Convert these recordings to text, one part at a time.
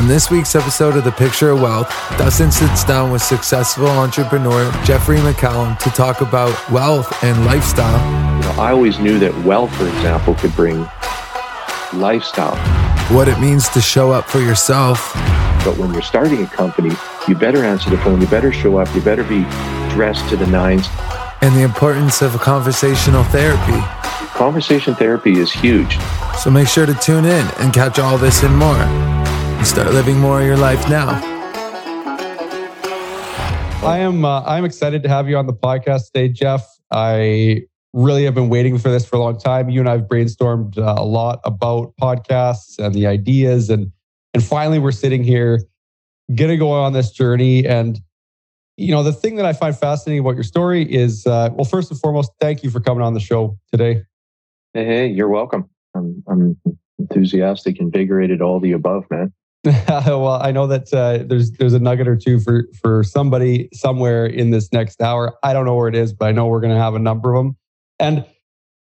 On this week's episode of The Picture of Wealth, Dustin sits down with successful entrepreneur Jeffrey McCallum to talk about wealth and lifestyle. You know, I always knew that wealth, for example, could bring lifestyle. What it means to show up for yourself. But when you're starting a company, you better answer the phone, you better show up, you better be dressed to the nines. And the importance of conversational therapy. Conversation therapy is huge. So make sure to tune in and catch all this and more and start living more of your life now. I am uh, I'm excited to have you on the podcast today, Jeff. I really have been waiting for this for a long time. You and I have brainstormed uh, a lot about podcasts and the ideas, and and finally we're sitting here, gonna go on this journey. And you know, the thing that I find fascinating about your story is, uh, well, first and foremost, thank you for coming on the show today. Hey, hey you're welcome. I'm, I'm enthusiastic, invigorated, all the above, man. well, I know that uh, there's there's a nugget or two for for somebody somewhere in this next hour. I don't know where it is, but I know we're going to have a number of them. And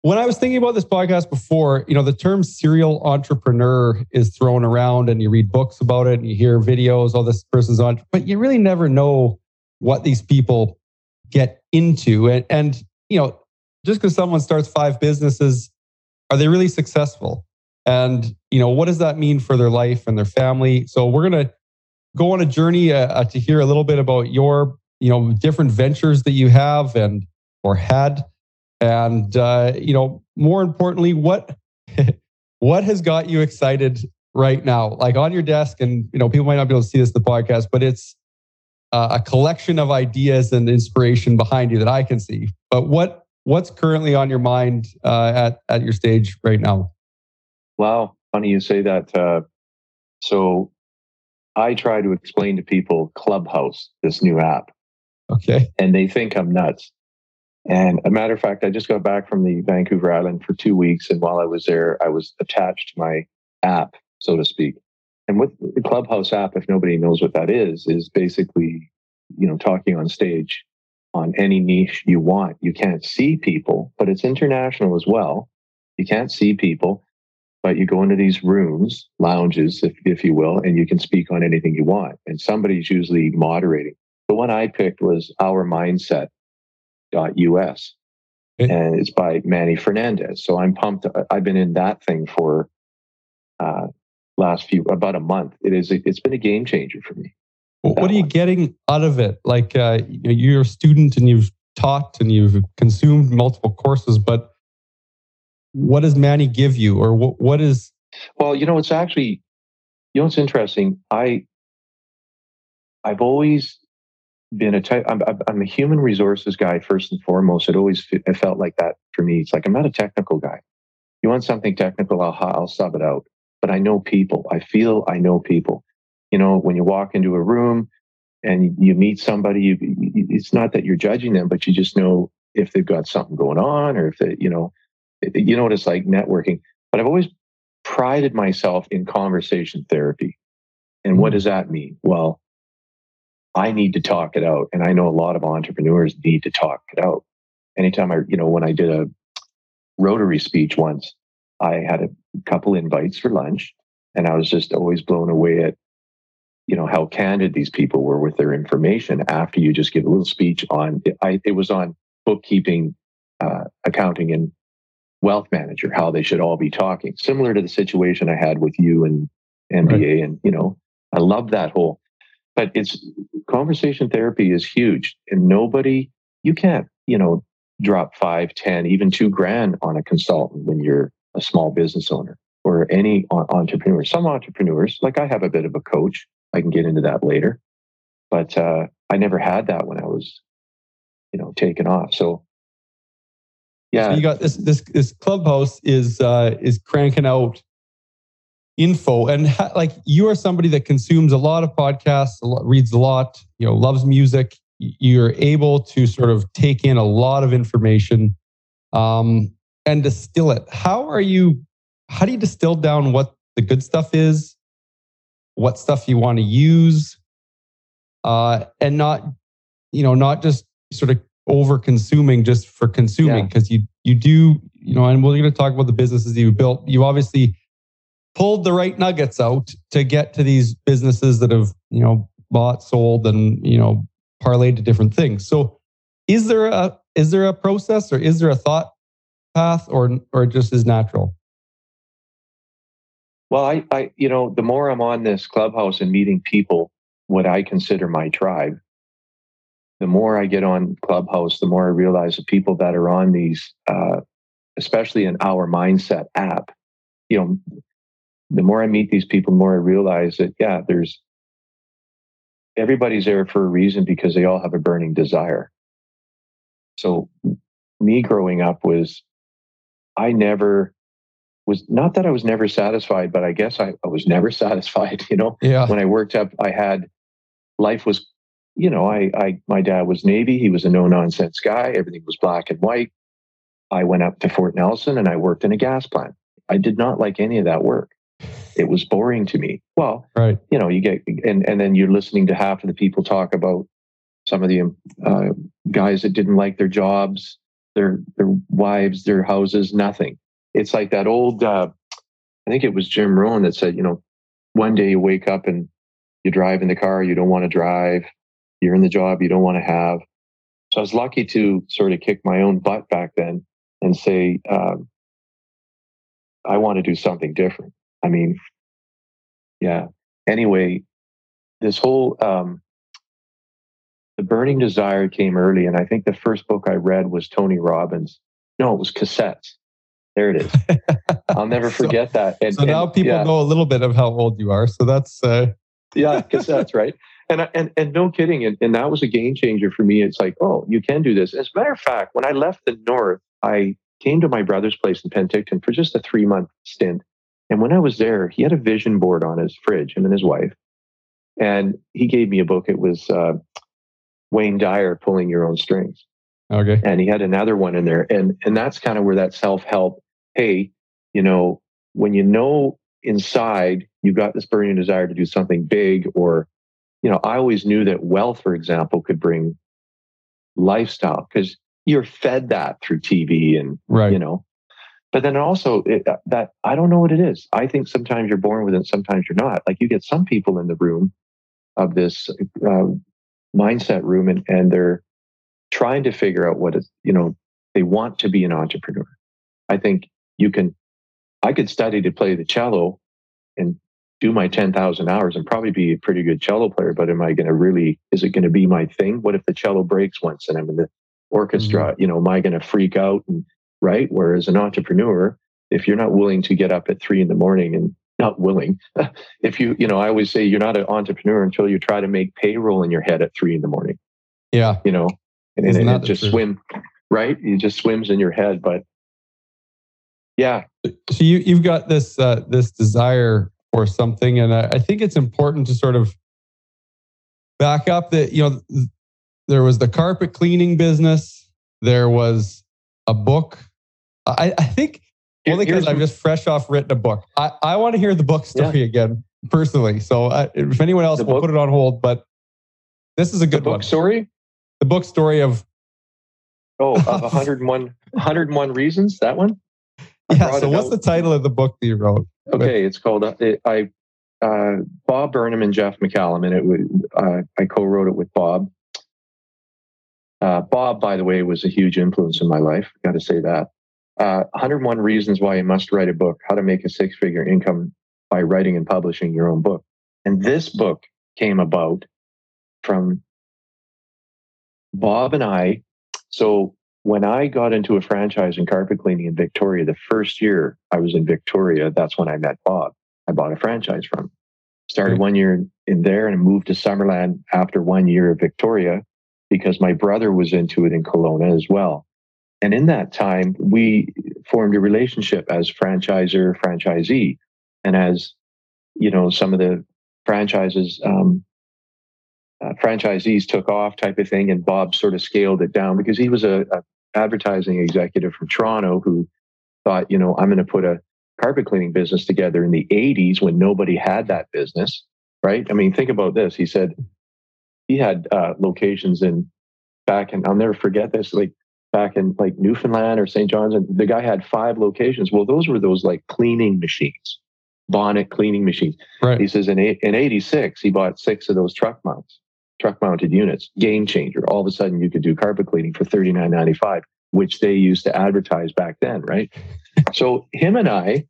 when I was thinking about this podcast before, you know, the term serial entrepreneur is thrown around, and you read books about it, and you hear videos. Oh, this person's on, but you really never know what these people get into. And and you know, just because someone starts five businesses, are they really successful? And you know what does that mean for their life and their family? So we're going to go on a journey uh, uh, to hear a little bit about your you know different ventures that you have and or had. And uh, you know more importantly what what has got you excited right now? Like on your desk and you know people might not be able to see this the podcast but it's uh, a collection of ideas and inspiration behind you that i can see. But what what's currently on your mind uh, at at your stage right now Wow, funny you say that. Uh, so I try to explain to people Clubhouse, this new app. Okay. And they think I'm nuts. And a matter of fact, I just got back from the Vancouver Island for two weeks. And while I was there, I was attached to my app, so to speak. And with the Clubhouse app, if nobody knows what that is, is basically, you know, talking on stage on any niche you want. You can't see people, but it's international as well. You can't see people but you go into these rooms, lounges, if, if you will, and you can speak on anything you want. And somebody's usually moderating. The one I picked was Our Mindset.us. And it's by Manny Fernandez. So I'm pumped. I've been in that thing for uh, last few about a month. It is. It's been a game changer for me. what are you one. getting out of it? Like uh, you're a student and you've taught and you've consumed multiple courses, but what does Manny give you, or what what is? Well, you know, it's actually, you know, it's interesting. I I've always been a type. I'm, I'm a human resources guy first and foremost. It always it felt like that for me. It's like I'm not a technical guy. You want something technical, I'll I'll sub it out. But I know people. I feel I know people. You know, when you walk into a room and you meet somebody, you, it's not that you're judging them, but you just know if they've got something going on or if they, you know, you know what it's like networking. But I've always prided myself in conversation therapy. And what mm. does that mean? Well, I need to talk it out. And I know a lot of entrepreneurs need to talk it out. Anytime I, you know, when I did a Rotary speech once, I had a couple invites for lunch and I was just always blown away at, you know, how candid these people were with their information after you just give a little speech on, I, it was on bookkeeping, uh, accounting and wealth manager, how they should all be talking. Similar to the situation I had with you and MBA. Right. And, you know, I love that whole, but it's conversation therapy is huge. And nobody, you can't, you know, drop five, ten, even two grand on a consultant when you're a small business owner or any entrepreneur. Some entrepreneurs, like I have a bit of a coach, I can get into that later, but uh, I never had that when I was, you know, taken off. So yeah. So you got this this this clubhouse is uh is cranking out info and ha- like you are somebody that consumes a lot of podcasts, a lot, reads a lot, you know, loves music. You're able to sort of take in a lot of information um and distill it. How are you how do you distill down what the good stuff is, what stuff you want to use, uh, and not, you know, not just sort of over consuming just for consuming because yeah. you you do you know and we're going to talk about the businesses you built you obviously pulled the right nuggets out to get to these businesses that have, you know, bought, sold, and you know, parlayed to different things. So, is there a is there a process or is there a thought path, or or just is natural? Well, I, I, you know, the more I'm on this clubhouse and meeting people, what I consider my tribe, the more I get on Clubhouse, the more I realize the people that are on these, uh, especially in our mindset app, you know, the more I meet these people, the more I realize that, yeah, there's everybody's there for a reason because they all have a burning desire. So, me growing up was, I never was not that I was never satisfied, but I guess I, I was never satisfied. You know, yeah. when I worked up, I had life was you know, I, I, my dad was Navy. He was a no nonsense guy. Everything was black and white. I went up to Fort Nelson and I worked in a gas plant. I did not like any of that work. It was boring to me. Well, right. You know, you get, and, and then you're listening to half of the people talk about some of the uh, guys that didn't like their jobs, their, their wives, their houses, nothing. It's like that old, uh, I think it was Jim Rohn that said, you know, one day you wake up and you drive in the car you don't want to drive you're in the job you don't want to have. So I was lucky to sort of kick my own butt back then and say, um, I want to do something different. I mean, yeah. Anyway, this whole um, the burning desire came early, and I think the first book I read was Tony Robbins. No, it was cassettes. There it is. I'll never forget so, that. And, so now and, people yeah. know a little bit of how old you are. So that's uh... yeah, cassettes, right? And, and, and no kidding. And, and that was a game changer for me. It's like, oh, you can do this. As a matter of fact, when I left the North, I came to my brother's place in Penticton for just a three month stint. And when I was there, he had a vision board on his fridge, him and his wife. And he gave me a book. It was uh, Wayne Dyer, Pulling Your Own Strings. Okay. And he had another one in there. And, and that's kind of where that self help, hey, you know, when you know inside you've got this burning desire to do something big or you know, I always knew that wealth, for example, could bring lifestyle because you're fed that through TV and, right. you know, but then also it, uh, that I don't know what it is. I think sometimes you're born with it, sometimes you're not. Like you get some people in the room of this uh, mindset room and, and they're trying to figure out what what is, you know, they want to be an entrepreneur. I think you can, I could study to play the cello and do my 10,000 hours and probably be a pretty good cello player, but am I going to really, is it going to be my thing? What if the cello breaks once and I'm in the orchestra? Mm-hmm. You know, am I going to freak out? And right. Whereas an entrepreneur, if you're not willing to get up at three in the morning and not willing, if you, you know, I always say you're not an entrepreneur until you try to make payroll in your head at three in the morning. Yeah. You know, and, and it just swim, right? It just swims in your head. But yeah. So you, you've got this, uh, this desire or something. And I, I think it's important to sort of back up that, you know, there was the carpet cleaning business, there was a book. I, I think only because I'm just fresh off written a book. I, I want to hear the book story yeah. again personally. So I, if anyone else will put it on hold, but this is a good book one. story. The book story of oh of 101 101 reasons. That one. yeah. So what's out. the title of the book that you wrote? Okay, it's called uh, it, I uh, Bob Burnham and Jeff McCallum, and it uh, I co-wrote it with Bob. Uh, Bob, by the way, was a huge influence in my life. Got to say that. 101 uh, reasons why you must write a book: How to make a six-figure income by writing and publishing your own book. And this book came about from Bob and I. So when I got into a franchise in carpet cleaning in Victoria, the first year I was in Victoria, that's when I met Bob. I bought a franchise from. Started one year in there and moved to Summerland after one year of Victoria because my brother was into it in Kelowna as well. And in that time, we formed a relationship as franchisor, franchisee. And as, you know, some of the franchises, um, uh, franchisees took off type of thing. And Bob sort of scaled it down because he was a, a advertising executive from Toronto who thought, you know, I'm going to put a carpet cleaning business together in the 80s when nobody had that business, right? I mean, think about this. He said he had uh, locations in back in, I'll never forget this, like back in like Newfoundland or St. John's, and the guy had five locations. Well, those were those like cleaning machines. bonnet cleaning machines. Right. He says in, in 86, he bought six of those truck mounts, truck mounted units, game changer. All of a sudden you could do carpet cleaning for $39.95, which they used to advertise back then, right? so him and I,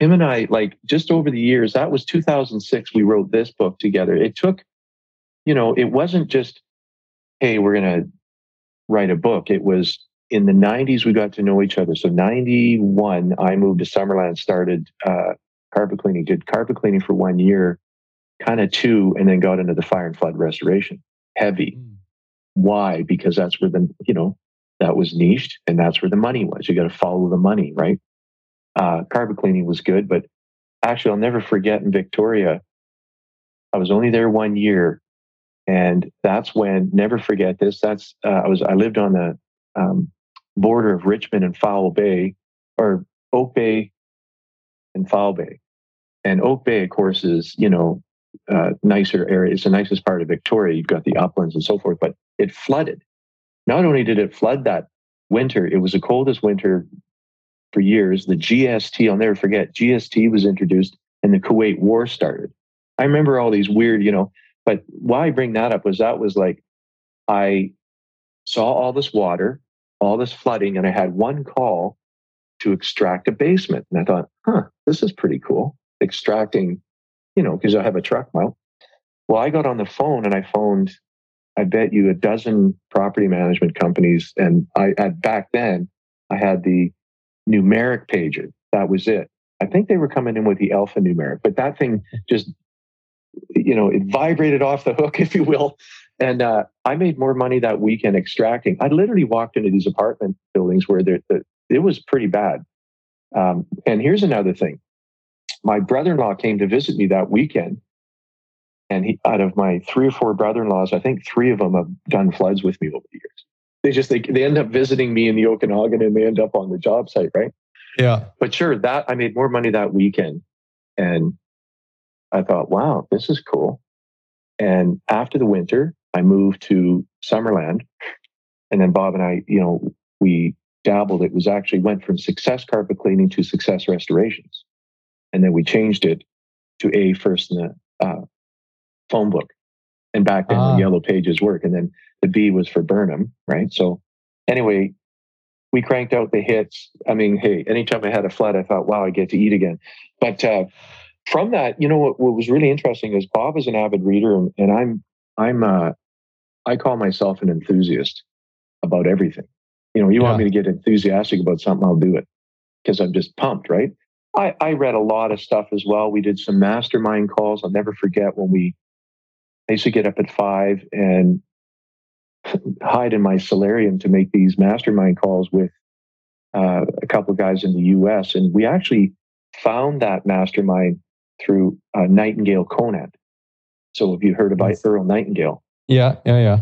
him and I, like just over the years, that was 2006, we wrote this book together. It took, you know, it wasn't just, hey, we're going to write a book. It was in the 90s, we got to know each other. So 91, I moved to Summerland, started uh, carpet cleaning, did carpet cleaning for one year, kind of two, and then got into the fire and flood restoration. Heavy. Mm. Why? Because that's where the, you know, that was niched and that's where the money was. You got to follow the money, right? Uh, carpet cleaning was good, but actually, I'll never forget in Victoria, I was only there one year. And that's when, never forget this. That's, uh, I was, I lived on the um, border of Richmond and Foul Bay, or Oak Bay and Foul Bay. And Oak Bay, of course, is, you know, uh, nicer area. It's the nicest part of Victoria. You've got the uplands and so forth, but it flooded. Not only did it flood that winter, it was the coldest winter for years. The GST, I'll never forget, GST was introduced and the Kuwait War started. I remember all these weird, you know, but why I bring that up was that was like, I saw all this water, all this flooding, and I had one call to extract a basement. And I thought, huh, this is pretty cool. Extracting, you know, because I have a truck mount. Well, I got on the phone and I phoned, I bet you a dozen property management companies. And I at back then I had the numeric pager. That was it. I think they were coming in with the alphanumeric, but that thing just, you know, it vibrated off the hook, if you will. And uh, I made more money that weekend extracting. I literally walked into these apartment buildings where the, it was pretty bad. Um, and here's another thing. My brother-in-law came to visit me that weekend. And he, out of my three or four brother-in-laws, I think three of them have done floods with me over the years. They just, they, they end up visiting me in the Okanagan and they end up on the job site, right? Yeah. But sure, that I made more money that weekend. And I thought, wow, this is cool. And after the winter, I moved to Summerland. And then Bob and I, you know, we dabbled. It was actually went from success carpet cleaning to success restorations. And then we changed it to A first in the uh, phone book. And back then, ah. the yellow pages work. And then the B was for Burnham, right? So anyway, we cranked out the hits. I mean, hey, anytime I had a flat, I thought, wow, I get to eat again. But uh, from that, you know, what, what, was really interesting is Bob is an avid reader, and, and I'm, I'm, uh, I call myself an enthusiast about everything. You know, you yeah. want me to get enthusiastic about something, I'll do it because I'm just pumped, right? I, I read a lot of stuff as well. We did some mastermind calls. I'll never forget when we, I used to get up at five and hide in my solarium to make these mastermind calls with uh, a couple of guys in the US. And we actually found that mastermind through uh, Nightingale Conant. So have you heard about yes. Earl Nightingale? Yeah, yeah, yeah.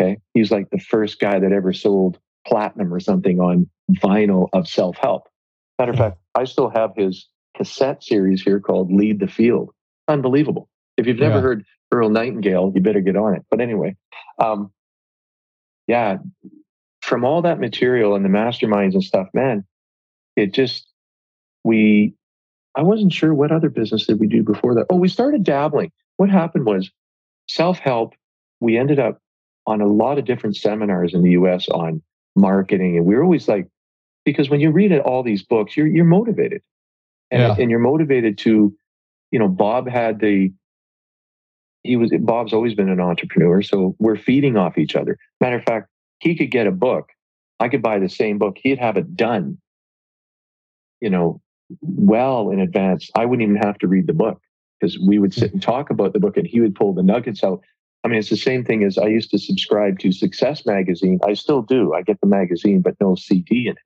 Okay. He's like the first guy that ever sold platinum or something on vinyl of self help. Matter of fact, I still have his cassette series here called Lead the Field. Unbelievable. If you've never yeah. heard Earl Nightingale, you better get on it. But anyway, um, yeah, from all that material and the masterminds and stuff, man, it just, we, I wasn't sure what other business did we do before that. Oh, we started dabbling. What happened was self help. We ended up on a lot of different seminars in the US on marketing. And we were always like, because when you read all these books, you're you're motivated, and yeah. and you're motivated to, you know, Bob had the. He was Bob's always been an entrepreneur, so we're feeding off each other. Matter of fact, he could get a book, I could buy the same book, he'd have it done. You know, well in advance. I wouldn't even have to read the book because we would hmm. sit and talk about the book, and he would pull the nuggets out I mean, it's the same thing as I used to subscribe to Success Magazine. I still do. I get the magazine, but no CD in it.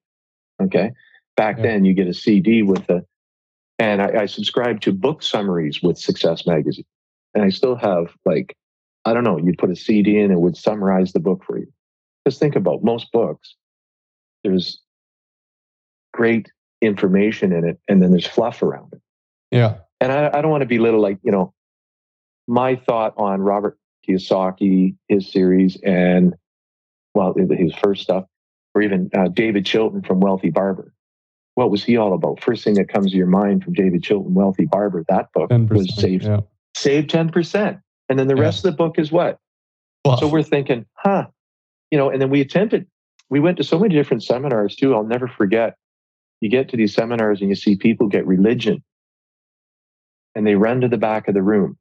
Okay. Back yeah. then, you get a CD with a, and I, I subscribe to book summaries with Success Magazine. And I still have like, I don't know, you'd put a CD in, it would summarize the book for you. Just think about most books. There's great information in it, and then there's fluff around it. Yeah. And I, I don't want to be little like, you know, my thought on Robert Kiyosaki, his series, and well, his first stuff, or even uh, David Chilton from Wealthy Barber. what was he all about? First thing that comes to your mind from David Chilton, Wealthy Barber, that book was save, yeah. save 10%. And then the Yeah. rest of the book is what? Well, So we're thinking, huh, you know, and then we attempted, we went to so many different seminars too. I'll never forget. You get to these seminars and you see people get religion and they run to the back of the room,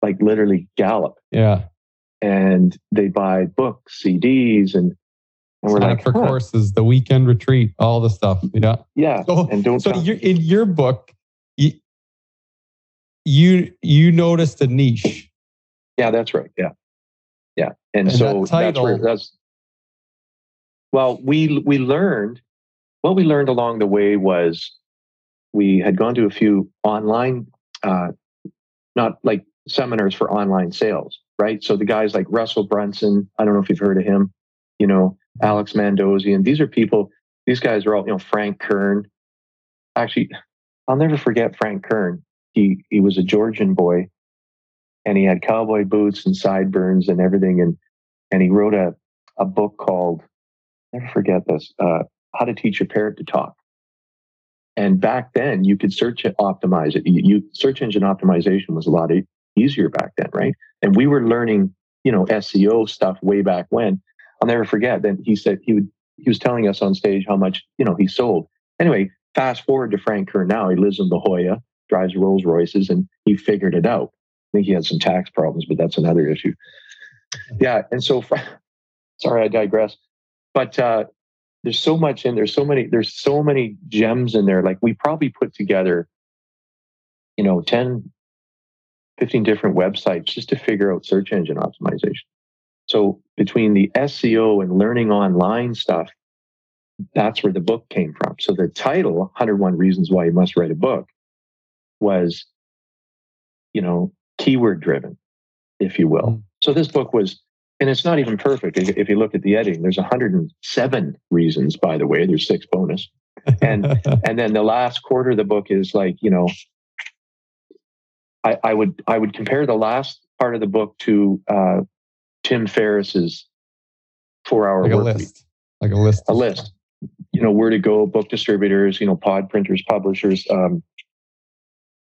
like literally gallop, yeah. and they buy books, CDs, and, and we're Sign like, up for huh, courses, the weekend retreat, all the stuff. Yeah. yeah. So, And don't so in your book, you, you you noticed a niche. Yeah, that's right. Yeah, yeah. And, And so that that's where that's. Well, we we learned what we learned along the way was we had gone to a few online, uh, not like seminars for online sales, right? So the guys like Russell Brunson, I don't know if you've heard of him, you know, Alex Mandossian. These are people. These guys are all, you know, Frank Kern. Actually, I'll never forget Frank Kern. He he was a Georgian boy and he had cowboy boots and sideburns and everything and and he wrote a a book called never forget this uh, how to teach a parrot to talk and back then you could search it optimize it you, you search engine optimization was a lot easier back then right and we were learning you know seo stuff way back when i'll never forget then he said he would he was telling us on stage how much you know he sold anyway fast forward to frank kern now he lives in la jolla drives rolls royces and he figured it out I think he had some tax problems, but that's another issue. Yeah, and so sorry, I digress. But uh, there's so much in there, so many there's so many gems in there. Like we probably put together, you know, 10, 15 different websites just to figure out search engine optimization. So between the SEO and learning online stuff, that's where the book came from. So the title, 101 Reasons Why You Must Write a Book, was, you know, keyword driven, if you will. Mm. So this book was, and it's not even perfect. If if you look at the editing, there's 107 reasons, by the way, there's six bonus. And- And then the last quarter of the book is like, you know, I, I would I would compare the last part of the book to uh, Tim Ferriss's four hour like a work week list, like a list, a list. You know, where to go, book distributors, you know, pod printers, publishers, um,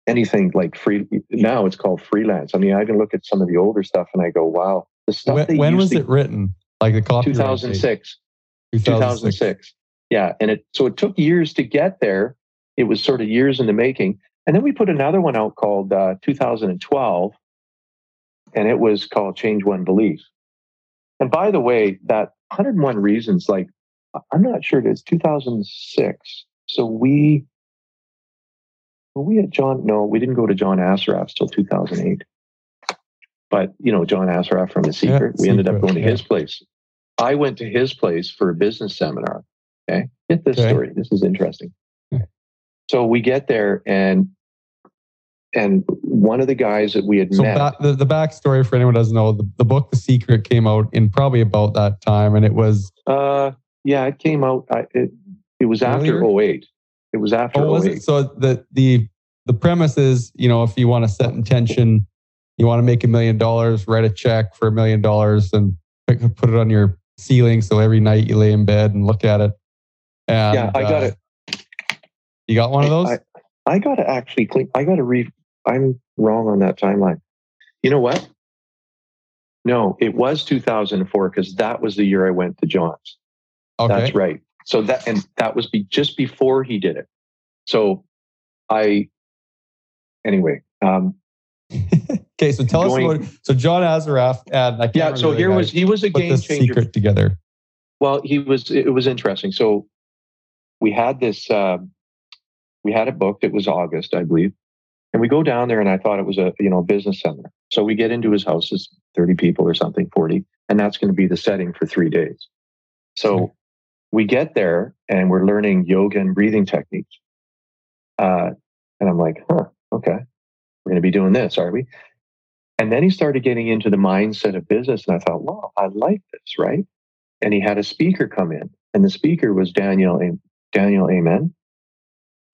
anything like free. Now it's called freelance. I mean, I can look at some of the older stuff and I go, wow, the stuff When, when was to, it written? Like the date? 2006, 2006. 2006. Yeah. And it, so it took years to get there. It was sort of years in the making. And then we put another one out called uh, 2012, and it was called Change One Belief. And by the way, that 101 Reasons, like, I'm not sure it's 2006. So we, were we at John? No, we didn't go to John Assaraf's till 2008. But, you know, John Assaraf from The Secret, we ended up going to yeah. his place. I went to his place for a business seminar. Okay. Get this Okay. story. This is interesting. Yeah. So we get there and and one of the guys that we had So met. back, the, the backstory for anyone who doesn't know, the, the book The Secret came out in probably about that time, and it was uh yeah, it came out I, it, it was after Earlier? 08. It was after oh, was 08. it? So the the the premise is, you know, if you want to set intention, you want to make a million dollars, write a check for a million dollars, and pick- put it on your ceiling. So every night you lay in bed and look at it. And, Yeah, I got uh, it. You got one of those? I, I got to actually clean. I got to read. I'm wrong on that timeline. You know what? No, it was 2004 because that was the year I went to John's. okay. That's right. So that and that was be, just before he did it. So I anyway. Um, okay, so tell Going- us about. So John Assaraf and I can't yeah. So here was he was a game changer. secret together. Well, he was. It was interesting. So we had this. Uh, we had it booked. It was August, I believe, and we go down there, and I thought it was a you know business center. So we get into his house. It's thirty people or something, forty, and that's going to be the setting for three days. So Okay. we get there, and we're learning yoga and breathing techniques. Uh, and I'm like, huh, okay, we're going to be doing this, are we? And then he started getting into the mindset of business, and I thought, wow, I like this, right? and he had a speaker come in, and the speaker was Daniel Daniel Amen.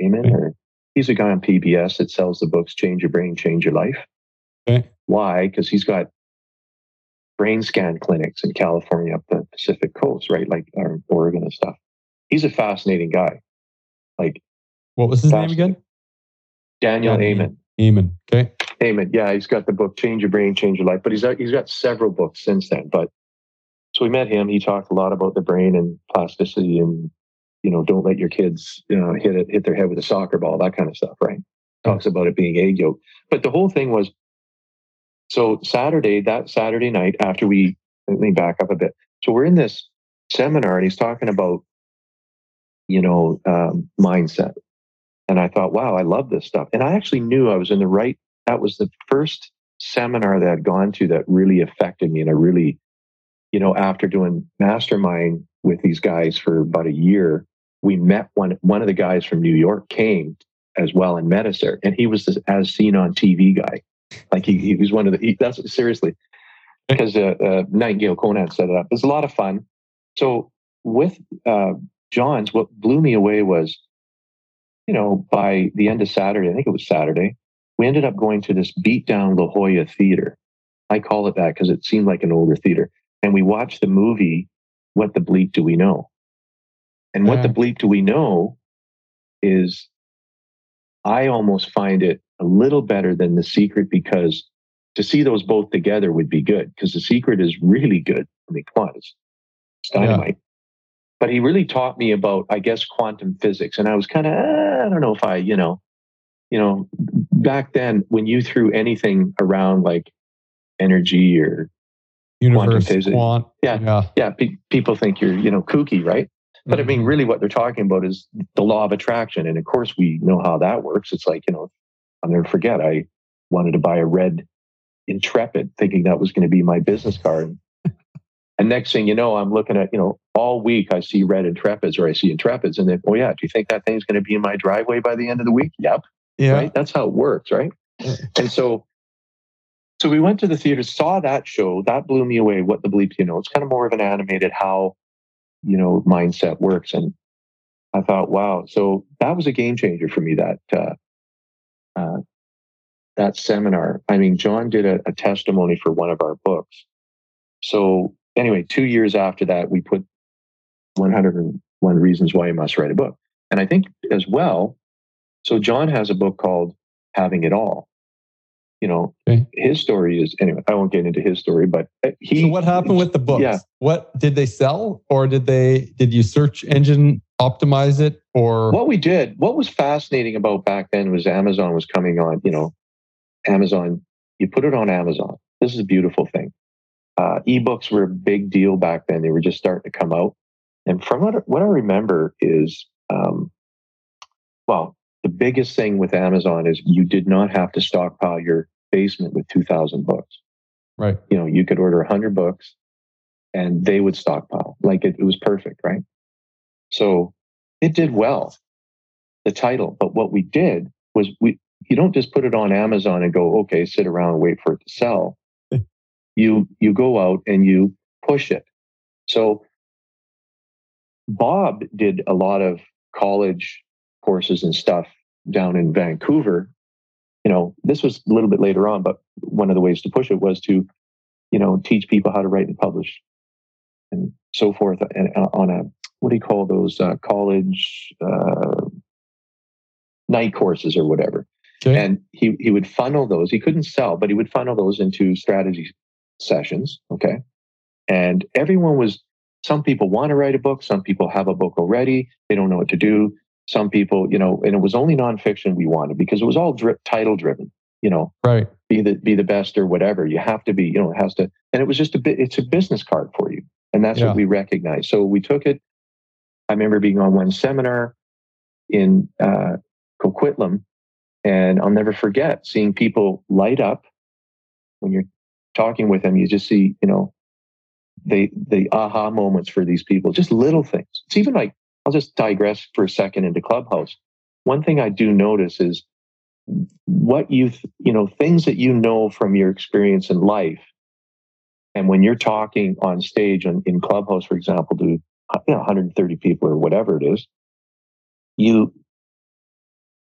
Amen. Or he's a guy on PBS that sells the books "Change Your Brain, Change Your Life." Okay. Why? Because he's got brain scan clinics in California up the Pacific coast, right, like or Oregon and stuff. He's a fascinating guy. Like What was his name again? Daniel Amen. Amen. Okay. Amen. Yeah, he's got the book Change Your Brain, Change Your Life, but he's got, he's got several books since then. But so we met him. He talked a lot about the brain and plasticity and you know, don't let your kids you know, hit it, hit their head with a soccer ball, that kind of stuff, right? Talks about it being egg yolk. But the whole thing was so Saturday, that Saturday night after we let me back up a bit. So we're in this seminar and he's talking about, you know, um, mindset. And I thought, wow, I love this stuff. And I actually knew I was in the right. That was the first seminar that I'd gone to that really affected me. And I really, you know, after doing mastermind with these guys for about a year, we met one, one of the guys from New York came as well and met us there. And he was this as seen on TV guy. Like he, he was one of the, he, that's seriously, because uh, uh, Nightingale Conant set it up. It was a lot of fun. So with uh, John's, what blew me away was, you know, by the end of Saturday, I think it was Saturday, we ended up going to this beat down La Jolla theater. I call it that because it seemed like an older theater. And we watched the movie, What the Bleep Do We Know? And what the bleep do we know is I almost find it a little better than The Secret because to see those both together would be good because The Secret is really good. I mean, come on, it's, it's dynamite. Yeah. But he really taught me about, I guess, quantum physics. And I was kind of, eh, I don't know if I, you know, you know, back then when you threw anything around like energy or Universe, quantum physics, quant, yeah, yeah, yeah pe- people think you're, you know, kooky, right? But I mean, mm-hmm. really, what they're talking about is the law of attraction. And of course, we know how that works. It's like, you know, I'll never forget, I wanted to buy a red Intrepid, thinking that was going to be my business card. and next thing you know, I'm looking at, you know, all week I see red Intrepids or I see Intrepids. And then, oh, yeah, do you think that thing's going to be in my driveway by the end of the week? Yep. Yeah. Right. That's how it works. Right. and so, so we went to the theater, saw that show. That blew me away. What the bleep, you know, it's kind of more of an animated how you know, mindset works. And I thought, wow. So that was a game changer for me. That uh, uh, that seminar. I mean, John did a, a testimony for one of our books. So anyway, two years after that, we put 101 Reasons Why You Must Write a Book. And I think as well, so John has a book called Having It All you know, okay. his story is anyway. I won't get into his story, but uh, he. So what happened with the books? Yeah. What did they sell, or did they? Did you search engine optimize it, or what we did? What was fascinating about back then was Amazon was coming on. You know, Amazon. You put it on Amazon. This is a beautiful thing. Uh, ebooks were a big deal back then. They were just starting to come out, and from what what I remember is, um, well, the biggest thing with Amazon is you did not have to stockpile your basement with 2000 books. Right. You know, you could order 100 books and they would stockpile. Like it, it was perfect, right? So it did well, the title. But what we did was we, you don't just put it on Amazon and go, okay, sit around and wait for it to sell. you, you go out and you push it. So Bob did a lot of college courses and stuff down in Vancouver you know, this was a little bit later on, but one of the ways to push it was to, you know, teach people how to write and publish and so forth and on a, what do you call those uh, college uh, night courses or whatever. Okay. And he, he would funnel those. He couldn't sell, but he would funnel those into strategy sessions. Okay. And everyone was, some people want to write a book. Some people have a book already. They don't know what to do some people, you know, and it was only nonfiction we wanted because it was all drip title driven, you know, right. Be the, be the best or whatever. You have to be, you know, it has to, and it was just a bit, it's a business card for you. And that's yeah. what we recognized. So we took it. I remember being on one seminar in uh, Coquitlam and I'll never forget seeing people light up when you're talking with them. You just see, you know, the the aha moments for these people, just little things. It's even like I'll just digress for a second into Clubhouse. One thing I do notice is what you, you know, things that you know from your experience in life. And when you're talking on stage in, in Clubhouse, for example, to you know, 130 people or whatever it is, you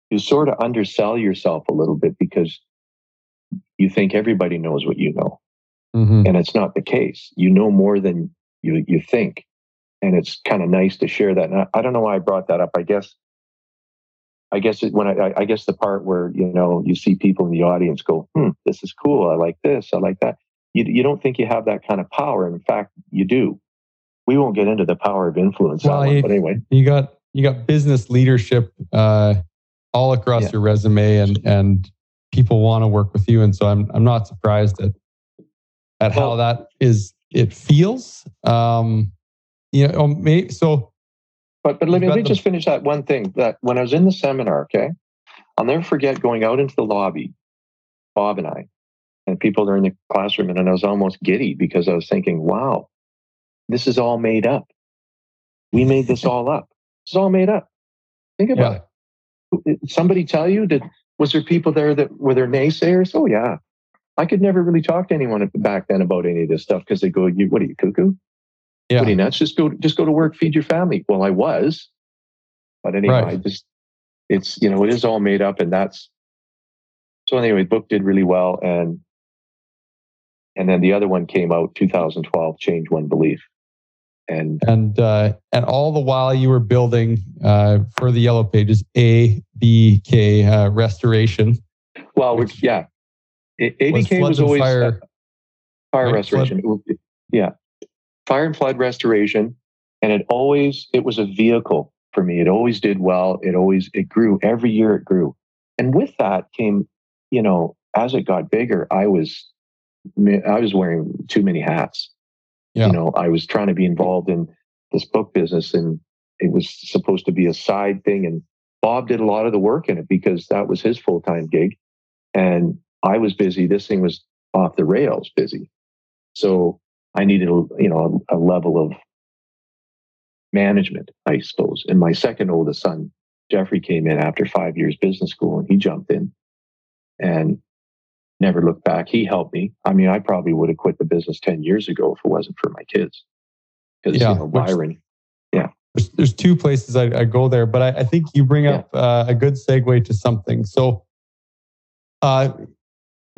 you sort of undersell yourself a little bit because you think everybody knows what you know. Mm-hmm. And it's not the case. You know more than you, you think and it's kind of nice to share that. And I, I don't know why I brought that up. I guess I guess it, when I, I guess the part where you know you see people in the audience go, "Hmm, this is cool. I like this. I like that." You you don't think you have that kind of power, in fact, you do. We won't get into the power of influence, well, you, but anyway, you got you got business leadership uh, all across yeah. your resume, and and people want to work with you, and so I'm I'm not surprised at at well, how that is it feels. Um, you know, um, maybe, so but but let me, let me just finish that one thing. That when I was in the seminar, okay, I'll never forget going out into the lobby, Bob and I, and people are in the classroom, and I was almost giddy because I was thinking, "Wow, this is all made up. We made this all up. It's all made up. Think about yeah. it. Uh, somebody tell you that was there people there that were there naysayers? Oh yeah, I could never really talk to anyone back then about any of this stuff because they go, "You what are you cuckoo? Yeah. You nuts? Just go, just go to work, feed your family. Well, I was, but anyway, right. I just, it's, you know, it is all made up and that's, so anyway, book did really well. And, and then the other one came out 2012, Change One Belief. And, and, uh, and all the while you were building, uh, for the yellow pages, A, B, K, uh, restoration. Well, which, yeah, ABK was, was always fire, fire right, restoration. Flood. Yeah fire and flood restoration. And it always, it was a vehicle for me. It always did well. It always, it grew every year it grew. And with that came, you know, as it got bigger, I was, I was wearing too many hats. Yeah. You know, I was trying to be involved in this book business and it was supposed to be a side thing. And Bob did a lot of the work in it because that was his full time gig. And I was busy. This thing was off the rails busy. So I needed, a, you know, a, a level of management, I suppose. And my second oldest son, Jeffrey, came in after five years business school, and he jumped in and never looked back. He helped me. I mean, I probably would have quit the business ten years ago if it wasn't for my kids. Because yeah, you know, Byron, yeah. There's, there's two places I, I, go there, but I, I think you bring up uh, a good segue to something. So, uh,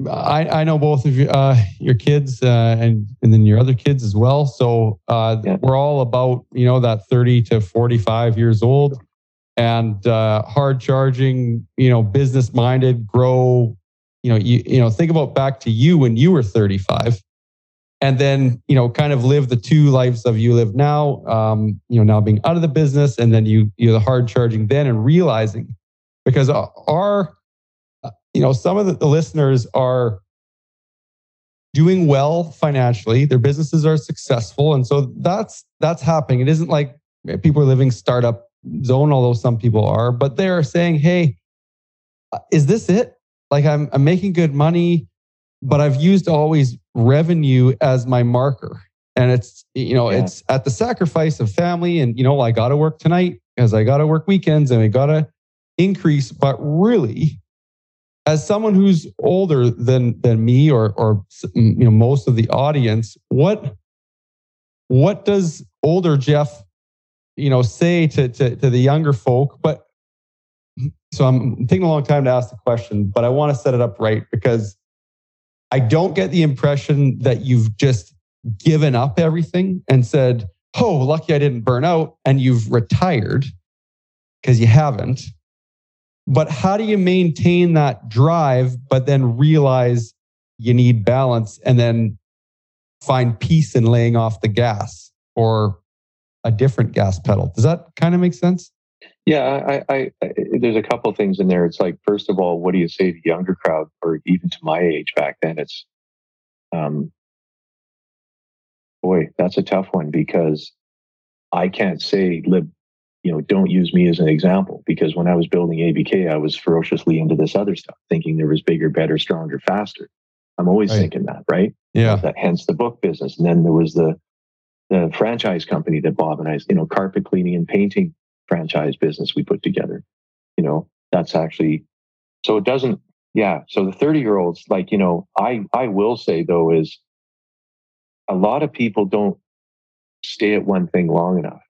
I, I know both of you, uh, your kids uh, and and then your other kids as well. So uh, yeah. we're all about you know that thirty to forty five years old, and uh, hard charging, you know, business minded, grow. You know, you you know, think about back to you when you were thirty five, and then you know, kind of live the two lives of you live now. Um, you know, now being out of the business, and then you you're the hard charging then, and realizing because our you know, some of the, the listeners are doing well financially. Their businesses are successful. And so that's that's happening. It isn't like people are living startup zone, although some people are, but they're saying, hey, uh, is this it? Like I'm I'm making good money, but I've used always revenue as my marker. And it's, you know, yeah. it's at the sacrifice of family. And, you know, I gotta work tonight because I gotta work weekends and I gotta increase. But really, as someone who's older than than me or or you know most of the audience what what does older jeff you know say to to, to the younger folk? But so i'm taking a long time to ask the question but i want to set it up right because i don't get the impression that you've just given up everything and said oh lucky i didn't burn out and you've retired because you haven't but how do you maintain that drive, but then realize you need balance and then find peace in laying off the gas or a different gas pedal? Does that kind of make sense? Yeah, I, I, I, there's a couple things in there. It's like, first of all, what do you say to younger crowd, or even to my age back then? It's, um, boy, that's a tough one because I can't say live you know, don't use me as an example because when I was building ABK, I was ferociously into this other stuff, thinking there was bigger, better, stronger, faster. I'm always right. thinking that, right? Yeah. That, hence the book business. And then there was the the franchise company that Bob and I, you know, carpet cleaning and painting franchise business we put together. You know, that's actually so it doesn't, yeah. So the 30 year olds, like, you know, I I will say though, is a lot of people don't stay at one thing long enough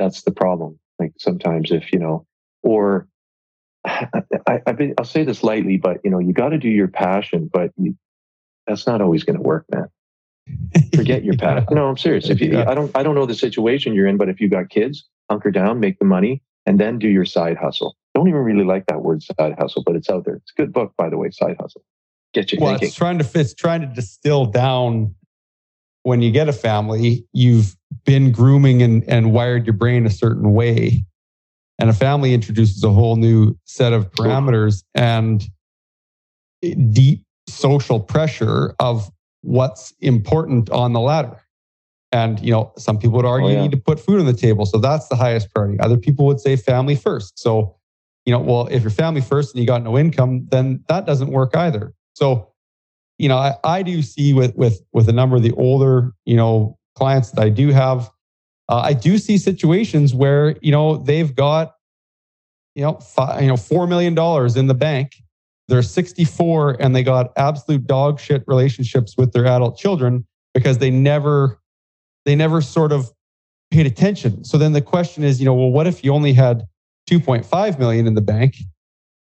that's the problem. Like sometimes if, you know, or I, I will say this lightly, but you know, you got to do your passion, but you, that's not always going to work, man. Forget your passion. No, I'm serious. If you. I don't, I don't know the situation you're in, but if you got kids, hunker down, make the money, and then do your side hustle. don't even really like that word side hustle, but it's out there. It's a good book, by the way, Side Hustle. Get you well, thinking. it's trying to it's trying to distill down when you get a family, you've been grooming and, and wired your brain a certain way. And a family introduces a whole new set of parameters and deep social pressure of what's important on the ladder. And you know, some people would argue oh, yeah. you need to put food on the table, so that's the highest priority. Other people would say family first. So, you know, well, if you're family first and you got no income, then that doesn't work either. So, you know, I, I do see with with with a number of the older, you know, clients that I do have, uh, I do see situations where you know they've got, you know, five, you know, four million dollars in the bank. They're 64 and they got absolute dog shit relationships with their adult children because they never they never sort of paid attention. So then the question is, you know, well, what if you only had 2.5 million in the bank,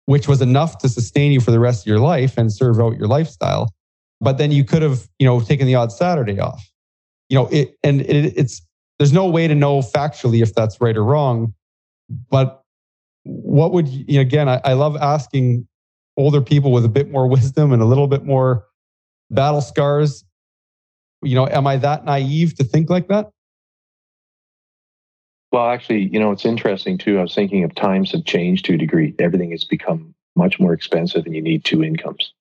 which was enough to sustain you for the rest of your life and serve out your lifestyle? But then you could have, you know, taken the odd Saturday off. You know, it and it, it's there's no way to know factually if that's right or wrong. But what would you again? I, I love asking older people with a bit more wisdom and a little bit more battle scars you know, am I that naive to think like that? Well, actually, you know, it's interesting too. I was thinking of times have changed to a degree. Everything has become much more expensive and you need two incomes.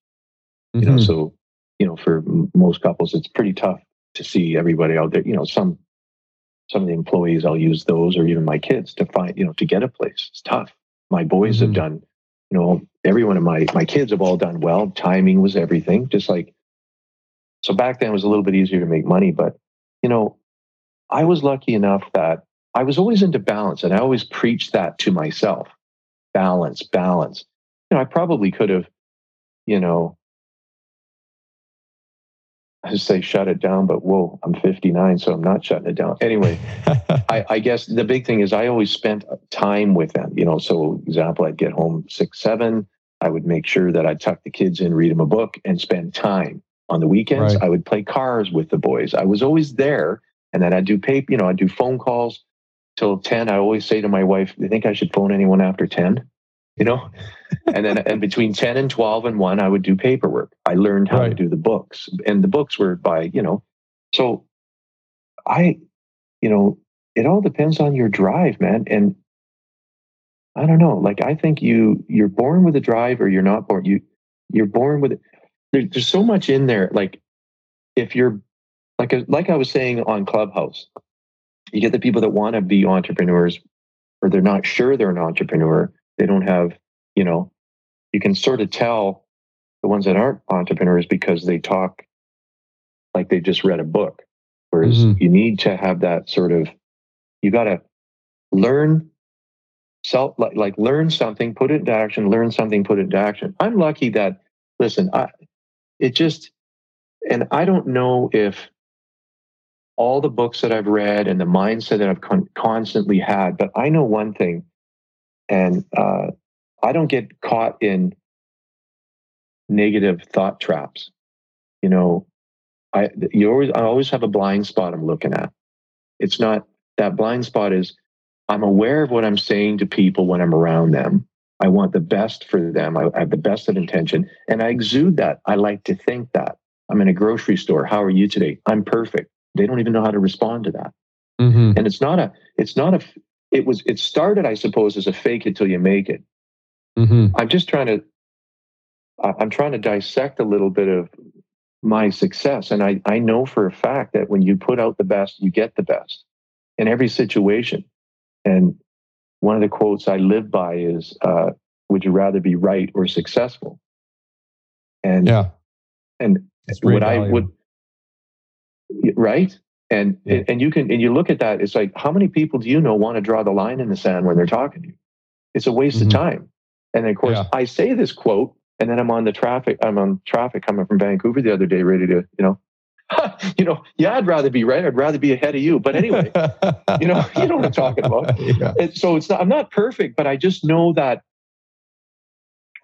Mm-hmm. You know, mm-hmm. so, you know, for m- most couples, it's pretty tough to see everybody out there. You know, some, some of the employees, I'll use those or even my kids to find, you know, to get a place. It's tough. My boys mm-hmm. have done, you know, every one of my, my kids have all done well. Timing was everything. Just like so back then it was a little bit easier to make money, but you know, I was lucky enough that I was always into balance and I always preached that to myself. Balance, balance. You know, I probably could have, you know, I say shut it down, but whoa, I'm 59, so I'm not shutting it down. Anyway, I, I, guess the big thing is I always spent time with them. You know, so example, I'd get home six, seven. I would make sure that I'd tuck the kids in, read them a book, and spend time. On the weekends, right. I would play cars with the boys. I was always there. And then I'd do paper, you know, I'd do phone calls till 10. I always say to my wife, Do "You think I should phone anyone after 10? You know? and then and between 10 and 12 and 1, I would do paperwork. I learned how right. to do the books. And the books were by, you know, so I, you know, it all depends on your drive, man. And I don't know. Like I think you you're born with a drive or you're not born. You you're born with it there, there's so much in there. Like if you're like uh, like I was saying on Clubhouse, you get the people that want to be entrepreneurs, or they're not sure they're an entrepreneur. They don't have, you know, you can sort of tell the ones that aren't entrepreneurs because they talk like they just read a book. Whereas mm-hmm. you need to have that sort of, you got to learn self, like, like learn something, put it into action, learn something, put it into action. I'm lucky that, listen, I, it just, and I don't know if all the books that I've read and the mindset that I've con- constantly had, but I know one thing, and uh, I don't get caught in negative thought traps. You know, I you always I always have a blind spot I'm looking at. It's not that blind spot is I'm aware of what I'm saying to people when I'm around them. I want the best for them. I, I have the best of intention. And I exude that. I like to think that. I'm in a grocery store. How are you today? I'm perfect. They don't even know how to respond to that. Mm-hmm. And it's not a, it's not a, it was, it started, I suppose, as a fake it till you make it. Mm-hmm. I'm just trying to, I'm trying to dissect a little bit of my success. And I, I know for a fact that when you put out the best, you get the best in every situation. And one of the quotes I live by is, uh, "Would you rather be right or successful?" And yeah, and what I would right, and yeah. and you can and you look at that. It's like how many people do you know want to draw the line in the sand when they're talking to you? It's a waste mm-hmm. of time. And of course, yeah. I say this quote, and then I'm on the traffic. I'm on traffic coming from Vancouver the other day, ready to you know you know, yeah, I'd rather be right. I'd rather be ahead of you. But anyway, you know, you know what I'm talking about. Yeah. And so it's not, I'm not perfect, but I just know that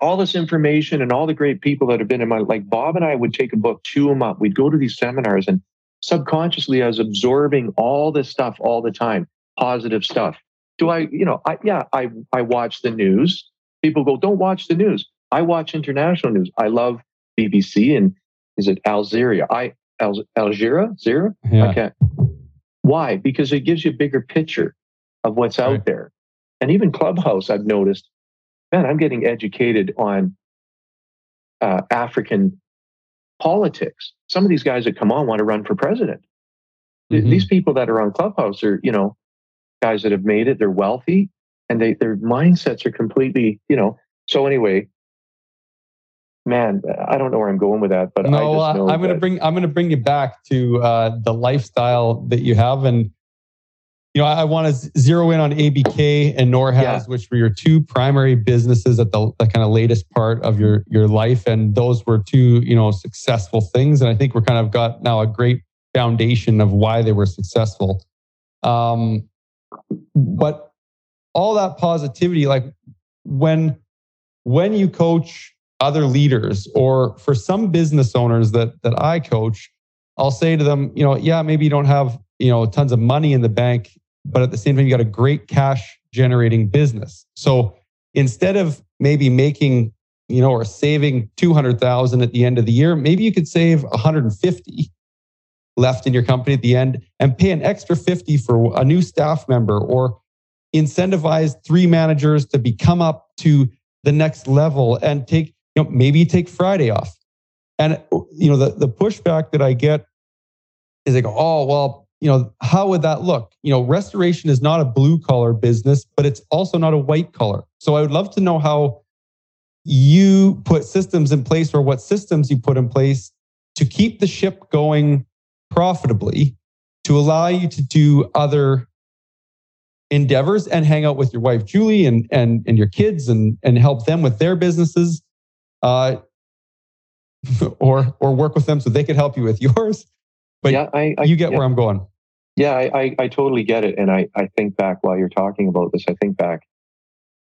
all this information and all the great people that have been in my, like Bob and I would take a book, chew them up. We'd go to these seminars and subconsciously I was absorbing all this stuff all the time, positive stuff. Do I, you know, I, yeah, I, I watch the news. People go, don't watch the news. I watch international news. I love BBC and is it Algeria? I, Al, Algeria? Zira? Yeah. Can't. Why? Because it gives you a bigger picture of what's out there. And even Clubhouse, I've noticed, man, I'm getting educated on uh, African politics. Some of these guys that come on want to run for president. Mm-hmm. These people that are on Clubhouse are, you know, guys that have made it. They're wealthy, and they their mindsets are completely, you know. So anyway, man, I don't know where I'm going with that, but no, I am going to bring I'm going to bring you back to uh, the lifestyle that you have, and you know, I, I want to zero in on ABK and Norhaz, yeah. which were your two primary businesses at the, the kind of latest part of your your life, and those were two you know successful things. And I think we're kind of got now a great foundation of why they were successful. Um, but all that positivity, like when when you coach other leaders, or for some business owners that that I coach, I'll say to them, you know, yeah, maybe you don't have you know tons of money in the bank but at the same time you got a great cash generating business. So instead of maybe making you know or saving 200,000 at the end of the year maybe you could save 150 left in your company at the end and pay an extra 50 for a new staff member or incentivize three managers to become up to the next level and take you know maybe take Friday off. And you know the the pushback that I get is like oh well you know, how would that look? You know, restoration is not a blue collar business, but it's also not a white collar. So I would love to know how you put systems in place or what systems you put in place to keep the ship going profitably, to allow you to do other endeavors and hang out with your wife Julie and and and your kids and and help them with their businesses, uh, or or work with them so they could help you with yours. But yeah, I, I you get yeah. where I'm going. Yeah, I, I, I totally get it. And I, I think back while you're talking about this, I think back,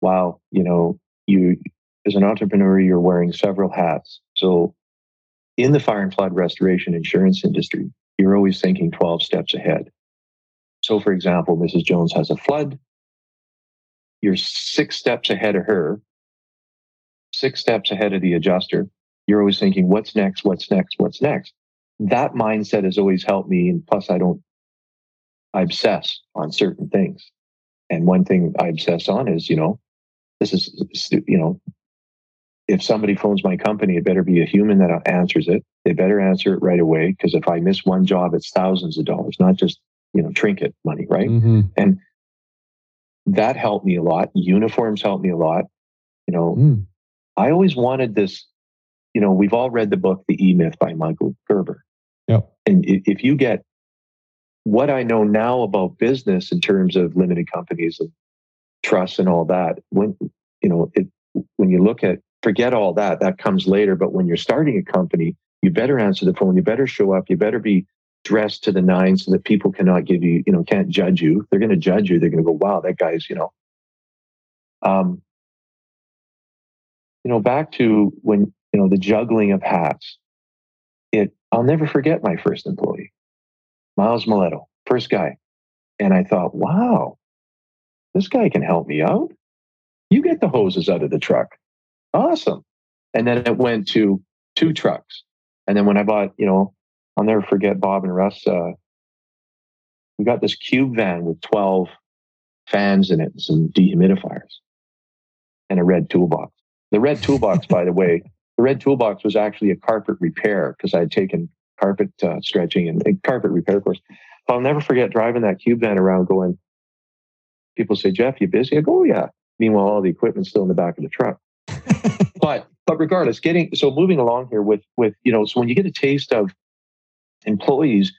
wow, you know, you as an entrepreneur, you're wearing several hats. So in the fire and flood restoration insurance industry, you're always thinking 12 steps ahead. So, for example, Mrs. Jones has a flood. You're six steps ahead of her, six steps ahead of the adjuster. You're always thinking, what's next? What's next? What's next? That mindset has always helped me. And plus, I don't, I obsess on certain things. And one thing I obsess on is, you know, this is, you know, if somebody phones my company, it better be a human that answers it. They better answer it right away. Because if I miss one job, it's thousands of dollars, not just, you know, trinket money, right? Mm-hmm. And that helped me a lot. Uniforms helped me a lot. You know, mm. I always wanted this you know, we've all read the book, The E Myth by Michael Gerber. Yep. And if you get what I know now about business in terms of limited companies and trust and all that, when, you know, it, when you look at, forget all that, that comes later. But when you're starting a company, you better answer the phone. You better show up. You better be dressed to the nine so that people cannot give you, you know, can't judge you. They're going to judge you. They're going to go, wow, that guy's, you know, um, you know, back to when you know, the juggling of hats. It, I'll never forget my first employee, Miles Mileto, first guy. And I thought, wow, this guy can help me out. You get the hoses out of the truck. Awesome. And then it went to two trucks. And then when I bought, you know, I'll never forget Bob and Russ. Uh, we got this cube van with 12 fans in it and some dehumidifiers and a red toolbox. The red toolbox, by the way, the red toolbox was actually a carpet repair because I had taken carpet uh, stretching and, and, carpet repair course. I'll never forget driving that cube van around going, people say, Jeff, you busy? I go, oh, yeah. Meanwhile, all the equipment's still in the back of the truck. but but regardless, getting so moving along here with with you know, so when you get a taste of employees,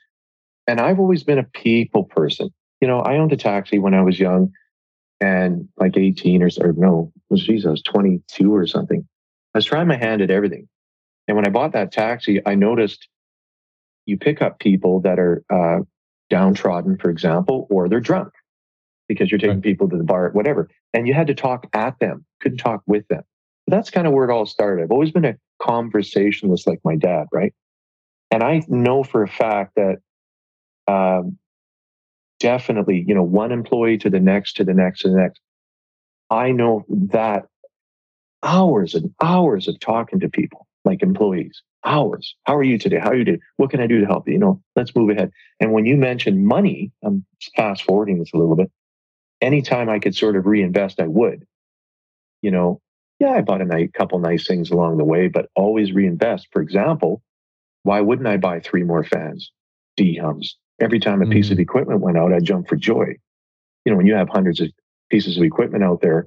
and I've always been a people person. You know, I owned a taxi when I was young and like 18 or, or no, was geez, I was 22 or something. I was trying my hand at everything. And when I bought that taxi, I noticed you pick up people that are uh, downtrodden, for example, or they're drunk because you're taking right. people to the bar, whatever. And you had to talk at them, couldn't talk with them. But that's kind of where it all started. I've always been a conversationalist like my dad, right? And I know for a fact that um, definitely, you know, one employee to the next, to the next, to the next. I know that hours and hours of talking to people like employees, hours. How are you today? How are you doing? What can I do to help you? You know, let's move ahead. And when you mentioned money, I'm fast forwarding this a little bit. Anytime I could sort of reinvest, I would. You know, yeah, I bought a nice, couple nice things along the way, but always reinvest. For example, why wouldn't I buy three more fans, D hums? Every time a mm-hmm. piece of mm. equipment went out, I'd jump for joy. You know, when you have hundreds of pieces of equipment out there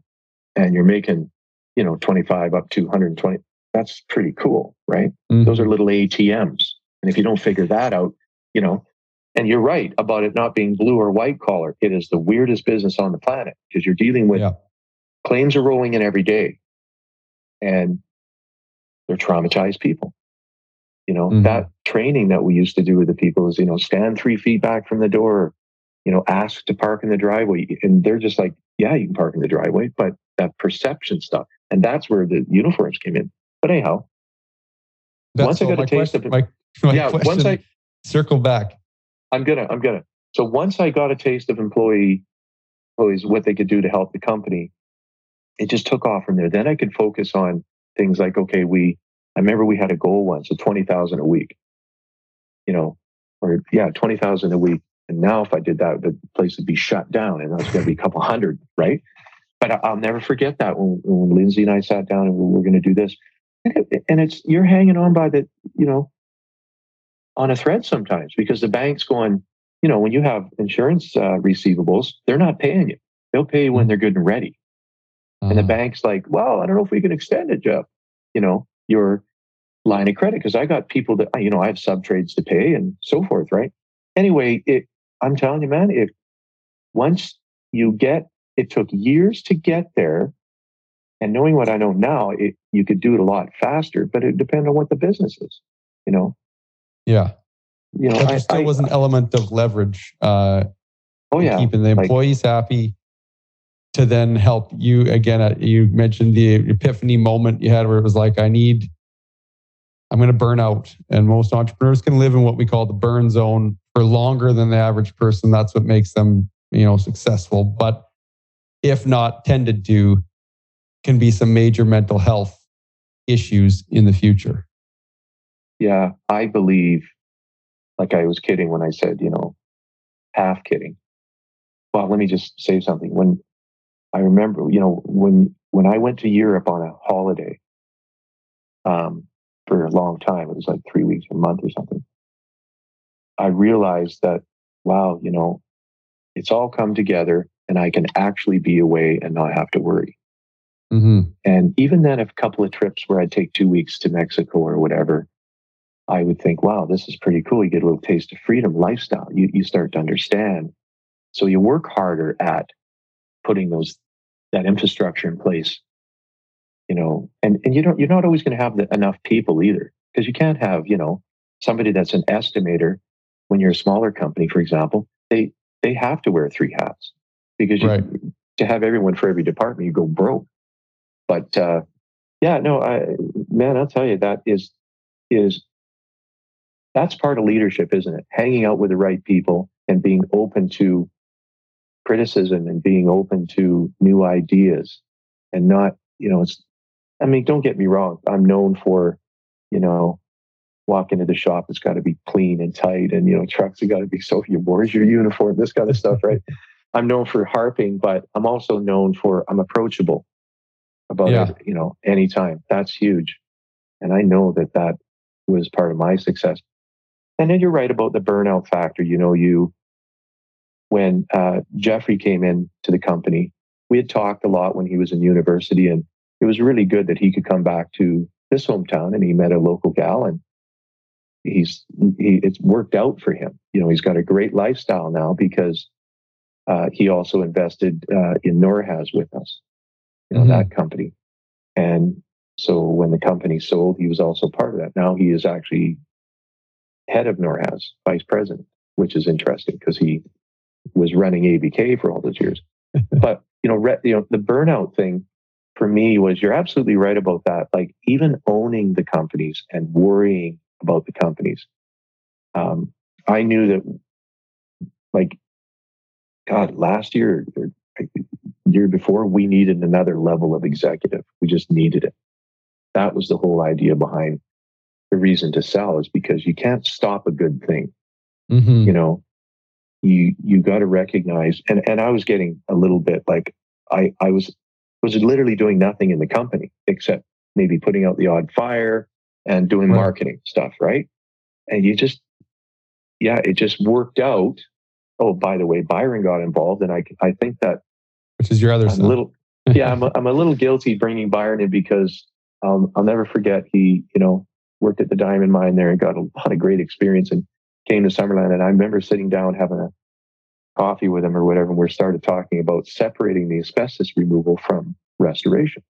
and you're making, you know, 25 up to 120, that's pretty cool, right? Mm-hmm. Those are little ATMs. And if you don't figure that out, you know, and you're right about it not being blue or white collar. It is the weirdest business on the planet because you're dealing with yeah. claims are rolling in every day and they're traumatized people. You know, mm-hmm. that training that we used to do with the people is, you know, stand three feet back from the door, you know, ask to park in the driveway. And they're just like, yeah, you can park in the driveway, but that perception stuff. And that's where the uniforms came in. But anyhow, that's once I got a taste question, of it, my, my yeah, once I circle back, I'm gonna, I'm gonna. So once I got a taste of employee employees, what they could do to help the company, it just took off from there. Then I could focus on things like, okay, we, I remember we had a goal once of 20,000 a week, you know, or yeah, 20,000 a week. And now if I did that, the place would be shut down and that's going to be a couple hundred, right? But I'll never forget that when, when Lindsay and I sat down and we were going to do this. And it's, you're hanging on by the, you know, on a thread sometimes because the bank's going, you know, when you have insurance uh, receivables, they're not paying you. They'll pay you when they're good and ready. Uh-huh. And the uh-huh. bank's like, well, I don't know if we can extend it, Jeff. You know, your line of credit because I got people that you know I have sub trades to pay and so forth, right? Anyway, it I'm telling you, man, if once you get it took years to get there, and knowing what I know now, it you could do it a lot faster, but it depends on what the business is, you know. Yeah. You know, but there still I, was an element of leverage. Uh, oh yeah, keeping the employees like, happy to then help you again. Uh, you mentioned the epiphany moment you had where it was like, I need I'm going to burn out. And most entrepreneurs can live in what we call the burn zone for longer than the average person. That's what makes them, you know, successful. But if not tended to, can be some major mental health issues in the future. Yeah, I believe, like I was kidding when I said, you know, half kidding. Well, let me just say something. When I remember, you know, when when I went to Europe on a holiday, um, for a long time. It was like three weeks, a month or something. I realized that, wow, you know, it's all come together and I can actually be away and not have to worry. Mm-hmm. And even then, a couple of trips where I'd take two weeks to Mexico or whatever, I would think, wow, this is pretty cool. You get a little taste of freedom lifestyle. You, you start to understand. So you work harder at putting those that infrastructure in place you know, and, and you don't, you're not always going to have the, enough people either, because you can't have, you know, somebody that's an estimator when you're a smaller company, for example, they, they have to wear three hats because you, right. to have everyone for every department, you go broke. But, uh, yeah, no, I, man, I'll tell you that is, is that's part of leadership, isn't it? Hanging out with the right people and being open to criticism and being open to new ideas and not, you know, it's I mean, don't get me wrong. I'm known for, you know, walk into the shop, it's got to be clean and tight, and you know, trucks have got to be so. You where's your uniform? This kind of stuff, right? I'm known for harping, but I'm also known for I'm approachable about yeah. You know, anytime. That's huge, and I know that that was part of my success. And then you're right about the burnout factor. You know, you when uh, Jeffrey came in to the company, we had talked a lot when he was in university, and it was really good that he could come back to his hometown and he met a local gal and he's he, it's worked out for him. You know, he's got a great lifestyle now because uh, he also invested uh, in Norhaz with us, you know, mm-hmm. that company. And so when the company sold, he was also part of that. Now he is actually head of Norhaz, vice president, which is interesting because he was running ABK for all those years. but you know, re- you know, the burnout thing for me was you're absolutely right about that. Like even owning the companies and worrying about the companies. Um, I knew that like God, last year, year before, we needed another level of executive. We just needed it. That was the whole idea behind the reason to sell is because you can't stop a good thing. Mm-hmm. You know, you you got to recognize and and I was getting a little bit like I I was was literally doing nothing in the company except maybe putting out the odd fire and doing right. marketing stuff, right? And you just yeah, it just worked out. Oh, by the way, Byron got involved, and I I think that which is your other I'm son. little yeah, I'm a, I'm a little guilty bringing Byron in because um, I'll never forget he you know worked at the diamond mine there and got a lot of great experience and came to Summerland. And I remember sitting down having a coffee with him or whatever, and we started talking about separating the asbestos removal from restoration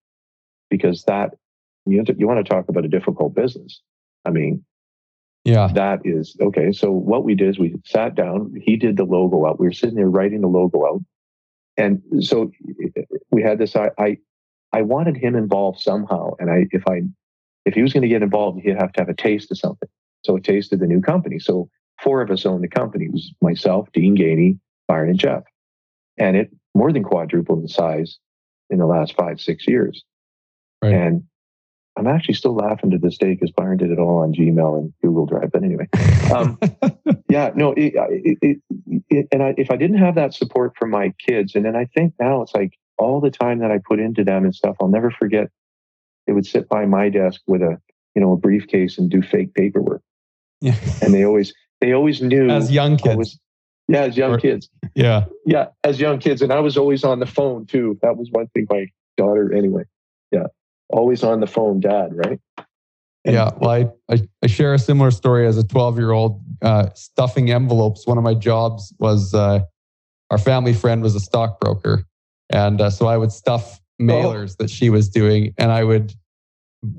because that you, to, you want to talk about a difficult business. I mean, yeah, that is okay. So what we did is we sat down. He did the logo out. We were sitting there writing the logo out, and so we had this. I I, I wanted him involved somehow, and I if I if he was going to get involved, he'd have to have a taste of something. So a taste of the new company. So four of us owned the company. It was myself, Dean Gainey, Byron, and Jeff, and it more than quadrupled in size in the last five six years. Right. And I'm actually still laughing to this day because Byron did it all on Gmail and Google Drive. But anyway, um, yeah, no, it, it, it, and I, if I didn't have that support from my kids, and then I think now it's like all the time that I put into them and stuff, I'll never forget. They would sit by my desk with a, you know, a briefcase and do fake paperwork. Yeah. And they always, they always knew as young kids. Was, yeah, as young or, kids. Yeah. Yeah, as young kids. And I was always on the phone too. That was one thing my daughter, anyway. Yeah always on the phone dad, right? And yeah, well, I, I, I, share a similar story as a 12 year old uh, stuffing envelopes. One of my jobs was uh, our family friend was a stockbroker. And uh, so I would stuff mailers oh. that she was doing. And I would,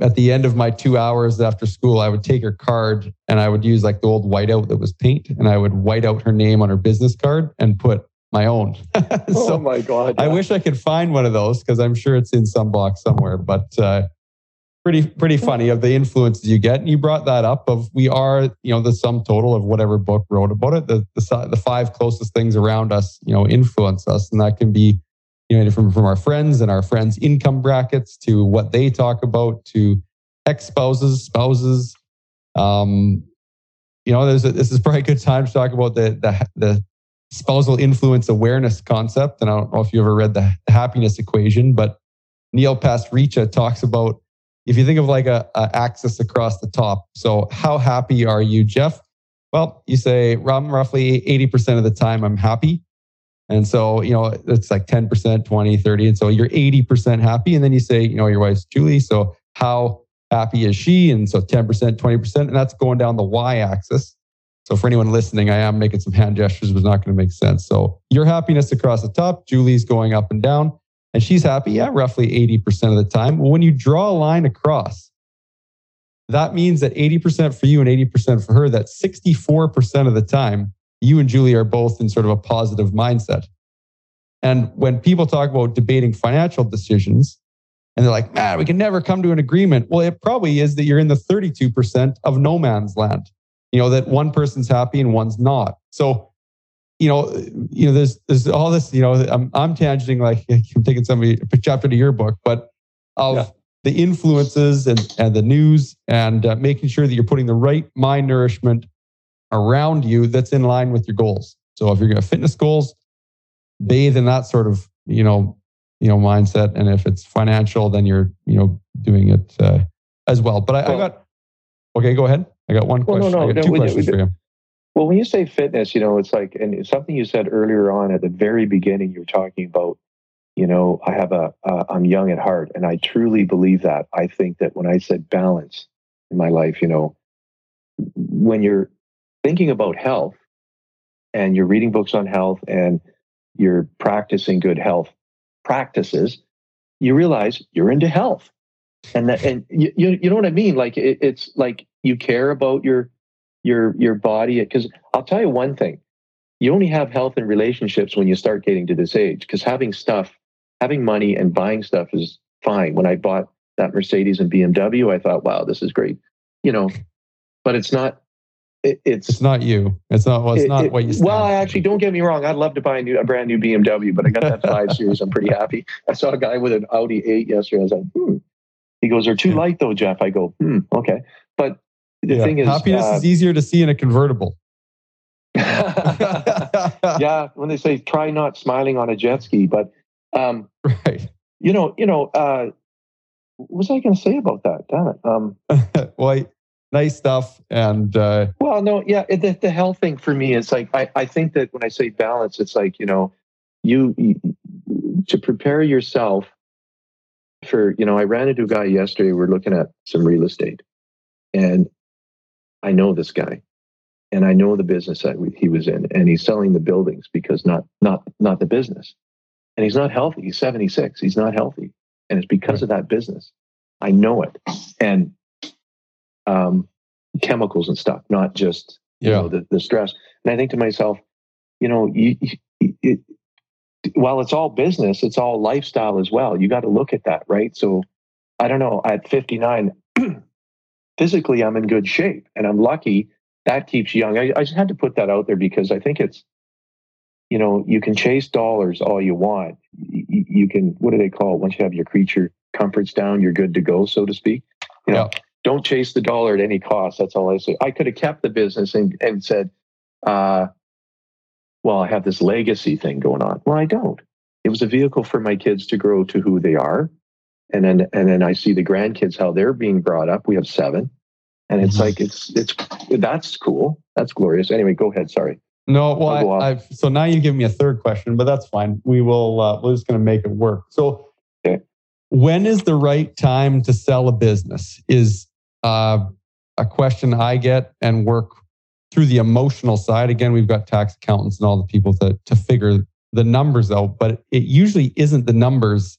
at the end of my two hours after school, I would take her card and I would use like the old whiteout that was paint and I would white out her name on her business card and put my own. so oh my god! Yeah. I wish I could find one of those because I'm sure it's in some box somewhere. But uh, pretty pretty funny of the influences you get. And you brought that up of we are you know the sum total of whatever book wrote about it. The the, the five closest things around us you know influence us, and that can be you know from from our friends and our friends' income brackets to what they talk about to ex spouses, spouses. Um, you know, there's a, this is probably a good time to talk about the the the spousal influence awareness concept. And I don't know if you ever read the happiness equation, but Neil Pasricha talks about if you think of like a, a, axis across the top. So how happy are you, Jeff? Well, you say roughly 80% of the time I'm happy. And so, you know, it's like 10%, 20, 30. And so you're 80% happy. And then you say, you know, your wife's Julie. So how happy is she? And so 10%, 20%. And that's going down the y axis. So for anyone listening, I am making some hand gestures, it's not going to make sense. So your happiness across the top, Julie's going up and down, and she's happy, yeah, roughly 80% of the time. Well, when you draw a line across, that means that 80% for you and 80% for her, that 64% of the time, you and Julie are both in sort of a positive mindset. And when people talk about debating financial decisions, and they're like, man, we can never come to an agreement. Well, it probably is that you're in the 32% of no man's land you know, that one person's happy and one's not. So, you know, you know, there's there's all this, you know, I'm I'm tangenting like I'm taking somebody a chapter to your book, but of yeah. the influences and and the news and uh, making sure that you're putting the right mind nourishment around you that's in line with your goals. So if you're going to fitness goals, bathe in that sort of you know you know mindset, and if it's financial, then you're you know doing it uh, as well. But I, I got okay. Go ahead. I got one question. Well, no, no, got two no, questions for you. Well, when you say fitness, you know, it's like, and it's something you said earlier on at the very beginning, you were talking about, you know, I have a, uh, I'm young at heart. And I truly believe that. I think that when I said balance in my life, you know, when you're thinking about health and you're reading books on health and you're practicing good health practices, you realize you're into health. And that, and you, you know what I mean? Like it, it's like you care about your your your body because I'll tell you one thing you only have health and relationships when you start getting to this age because having stuff having money and buying stuff is fine when I bought that Mercedes and BMW I thought wow this is great you know but it's not it, it's it's not you. It's not. Well, it's it, not what you. Well, I actually don't get me wrong. I'd love to buy a new, a brand new BMW, but I got that five series. I'm pretty happy. I saw a guy with an Audi eight yesterday. I was like, hmm. He goes, "They're too Yeah. light, though, Jeff." I go, "Hmm, okay." But the Yeah. thing is, happiness uh, is easier to see in a convertible. yeah, when they say try not smiling on a jet ski, but um, right. you know, you know, uh, what was I going to say about that? Damn it. Um, well, nice stuff. And uh, well, no, yeah, it- the, the health thing for me is like I, I think that when I say balance, it's like you know, you, you to prepare yourself for you know. I ran into a guy yesterday. We're looking at some real estate, and I know this guy, and I know the business that we, he was in, and he's selling the buildings because not not not the business, and he's not healthy. He's seventy six. He's not healthy, and it's because of that business. I know it, and um, chemicals and stuff, not just you yeah, know the, the stress. And I think to myself, you know, you, you, while it's all business, it's all lifestyle as well. You got to look at that, right? So I don't know. At 59, physically, I'm in good shape, and I'm lucky. That keeps you young. I, I just had to put that out there because I think it's, you know, you can chase dollars all you want. You, you can, what do they call it? Once you have your creature comforts down, you're good to go, so to speak. You know, don't chase the dollar at any cost. That's all I say. I could have kept the business and, and said, uh, well, I have this legacy thing going on. Well, I don't. It was a vehicle for my kids to grow to who they are. And then and then I see the grandkids how they're being brought up. We have seven. And it's like it's it's that's cool. That's glorious. Anyway, go ahead. Sorry. No, well, I'll go off. I, I've, so now you give me a third question, but that's fine. We will. Uh, we're just going to make it work. So, Okay. when is the right time to sell a business? Is uh, a question I get and work through the emotional side. Again, we've got tax accountants and all the people to to figure the numbers out, but it usually isn't the numbers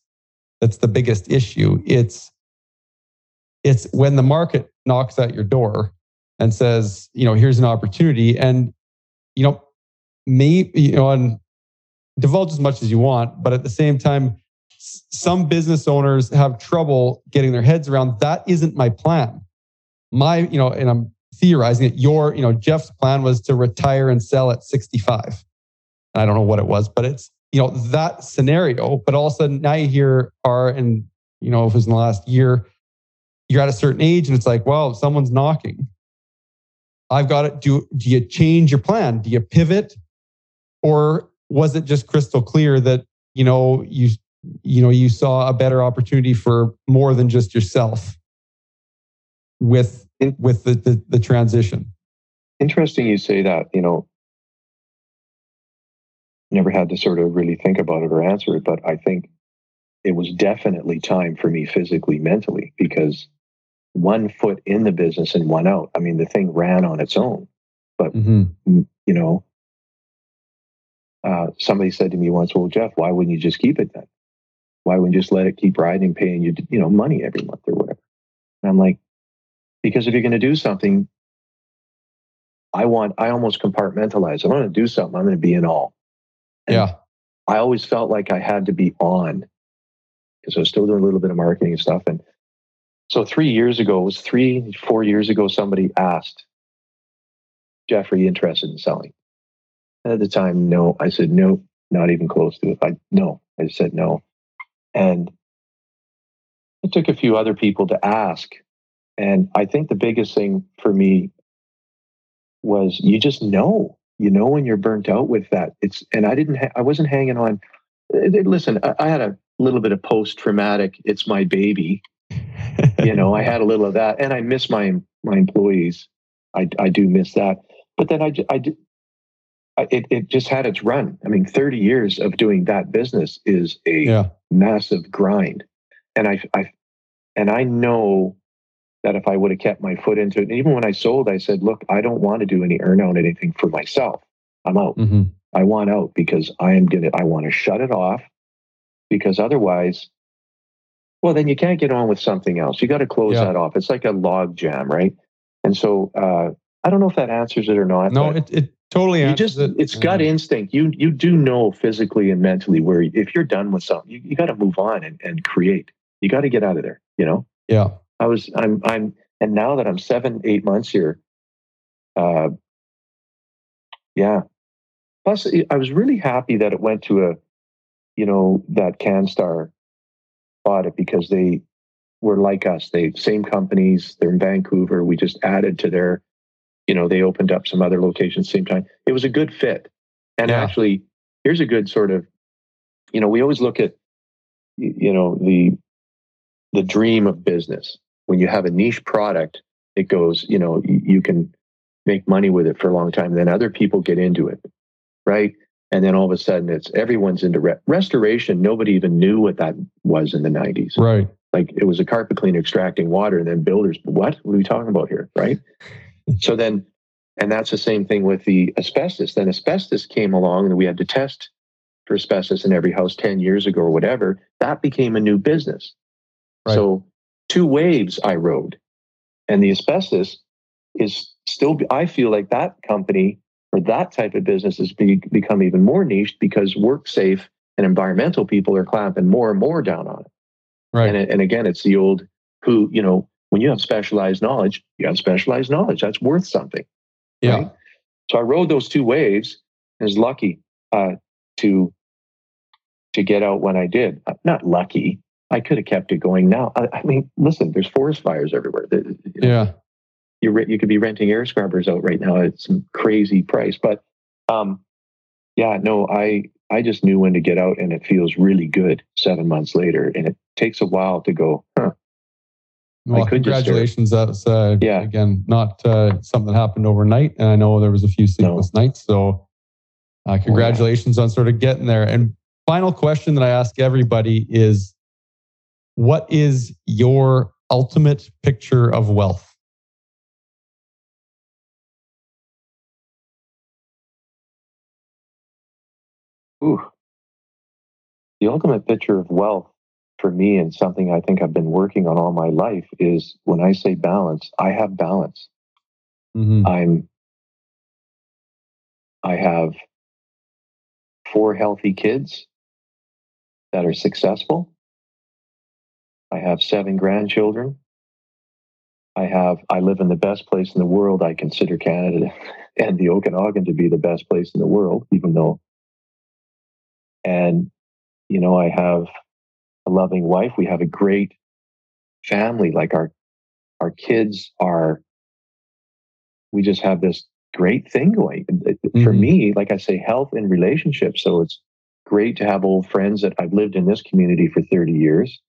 that's the biggest issue. It's it's when the market knocks at your door and says, you know, here's an opportunity, and you know, me, you know, and divulge as much as you want, but at the same time, some business owners have trouble getting their heads around that isn't my plan. My, you know, and I'm theorizing that your, you know, Jeff's plan was to retire and sell at 65. I don't know what it was, but it's, you know, that scenario. But all of a sudden now you hear are, and, you know, if it was in the last year, you're at a certain age and it's like, well, someone's knocking. I've got it. Do, do you change your plan? Do you pivot? Or was it just crystal clear that, you know, you, you know, you saw a better opportunity for more than just yourself with, In- with the, the, the transition? Interesting you say that, you know. Never had to sort of really think about it or answer it, but I think it was definitely time for me physically, mentally, because one foot in the business and one out. I mean, the thing ran on its own. Mm-hmm. You know, uh, somebody said to me once, "Well, Jeff, why wouldn't you just keep it then? Why wouldn't you just let it keep riding, paying you, you know, money every month or whatever?" And I'm like, because if you're going to do something, I want, I almost compartmentalize. I want to do something. I'm going to be in all. And Yeah. I always felt like I had to be on because I was still doing a little bit of marketing and stuff. And so three years ago, it was three, four years ago, somebody asked, Jeffrey, interested in selling? And at the time, no. I said, no, not even close to it. I no. I said no. And it took a few other people to ask. And I think the biggest thing for me was you just know you know when you're burnt out with that. It's and i didn't ha- i wasn't hanging on. Listen I, I had a little bit of post-traumatic it's my baby you know i had a little of that and i miss my my employees. I i do miss that. But then i i did I- it, it just had its run. I mean 30 years of doing that business is a yeah. massive grind. And i i and i know that if I would have kept my foot into it, and even when I sold, I said, look, I don't want to do any earn out anything for myself. I'm out. Mm-hmm. I want out because I am gonna I want to shut it off because otherwise, well, then you can't get on with something else. You got to close Yeah. that off. It's like a log jam, right? And so uh, I don't know if that answers it or not. No, it, it totally you answers just it. it's gut instinct. You you do know physically and mentally where if you're done with something, you, you got to move on and, and create. You got to get out of there, you know? Yeah. I was I'm I'm and now that I'm seven eight months here, uh, yeah. Plus, I was really happy that it went to a, you know, that CanStar bought it because they were like us. They same companies. They're in Vancouver. We just added to their, you know, they opened up some other locations same time. It was a good fit. And yeah. actually, here's a good sort of, you know, we always look at, you know, the the dream of business. When you have a niche product, it goes, you know, you can make money with it for a long time. Then other people get into it, right? And then all of a sudden, it's everyone's into re- restoration. Nobody even knew what that was in the 90s. Right. Like it was a carpet cleaner extracting water, and then builders, what? What are we talking about here? Right. so then, and that's the same thing with the asbestos. Then asbestos came along, and we had to test for asbestos in every house 10 years ago or whatever. That became a new business. Right. So, two waves I rode. And the asbestos is still, I feel like that company or that type of business has be, become even more niche because work safe and environmental people are clamping more and more down on it. Right. And, and again, it's the old who, you know, when you have specialized knowledge, you have specialized knowledge. That's worth something. Yeah. Right? So I rode those two waves and was lucky uh, to to get out when I did. Uh, not lucky. I could have kept it going now. I, I mean, listen, there's forest fires everywhere. You know, yeah you re- you could be renting air scrubbers out right now at some crazy price. But um, yeah, no, I I just knew when to get out, and it feels really good seven months later. And it takes a while to go. Huh. Well, congratulations. That's uh, yeah. again not uh, something that happened overnight, and I know there was a few sleepless no. nights. So uh, congratulations oh, yeah. on sort of getting there. And final question that I ask everybody is, what is your ultimate picture of wealth? Ooh. The ultimate picture of wealth for me and something I think I've been working on all my life is when I say balance, I have balance. Mm-hmm. I'm I have four healthy kids that are successful. I have seven grandchildren. I have I live in the best place in the world. I consider Canada and the Okanagan to be the best place in the world, even though and, you know, I have a loving wife. We have a great family. Like our, our kids are, we just have this great thing going. Mm-hmm. For me, like I say, health and relationships. So it's great to have old friends that I've lived in this community for 30 years.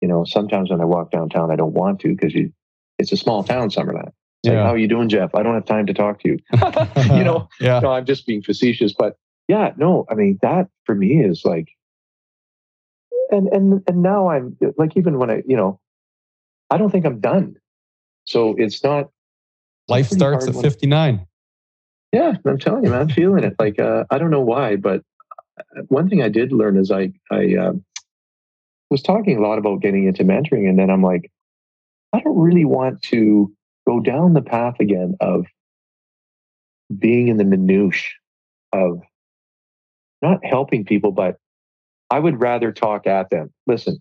You know, sometimes when I walk downtown, I don't want to because you, it's a small town, Summerland. It's yeah. like, how are you doing, Jeff? I don't have time to talk to you. you know, yeah. no, I'm just being facetious, but yeah, no, I mean that for me is like, and and and now I'm like even when I you know, I don't think I'm done. So it's not. Life starts at 59. Yeah, I'm telling you, man, I'm feeling it. Like uh, I don't know why, but uh, one thing I did learn is I I uh, was talking a lot about getting into mentoring, and then I'm like, I don't really want to go down the path again of being in the minutiae of not helping people, but I would rather talk at them. Listen,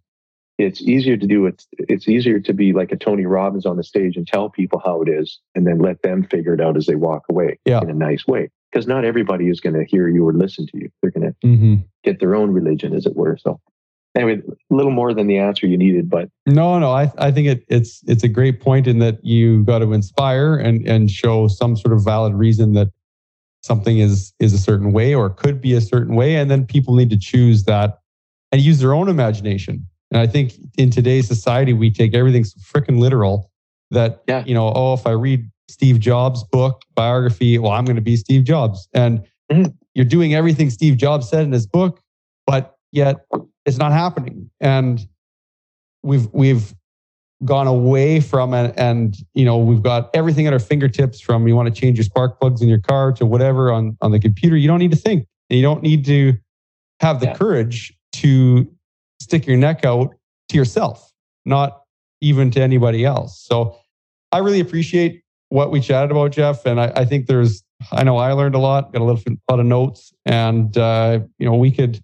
it's easier to do it. It's easier to be like a Tony Robbins on the stage and tell people how it is and then let them figure it out as they walk away yeah. in a nice way. Because not everybody is going to hear you or listen to you. They're going to mm-hmm. get their own religion, as it were. So anyway, a little more than the answer you needed, but no, no, I, I think it, it's it's a great point in that you got to inspire and and show some sort of valid reason that something is is a certain way or could be a certain way and then people need to choose that and use their own imagination and i think in today's society we take everything so freaking literal that yeah. you know oh if i read steve jobs book biography well i'm going to be steve jobs and mm-hmm. you're doing everything steve jobs said in his book but yet it's not happening. And we've we've gone away from it. And you know we've got everything at our fingertips from you want to change your spark plugs in your car to whatever on on the computer. You don't need to think. And you don't need to have the yeah. courage to stick your neck out to yourself not even to anybody else. So i really appreciate what we chatted about jeff. And i, I think there's i know i learned a lot got a little a lot of notes. And uh, you know we could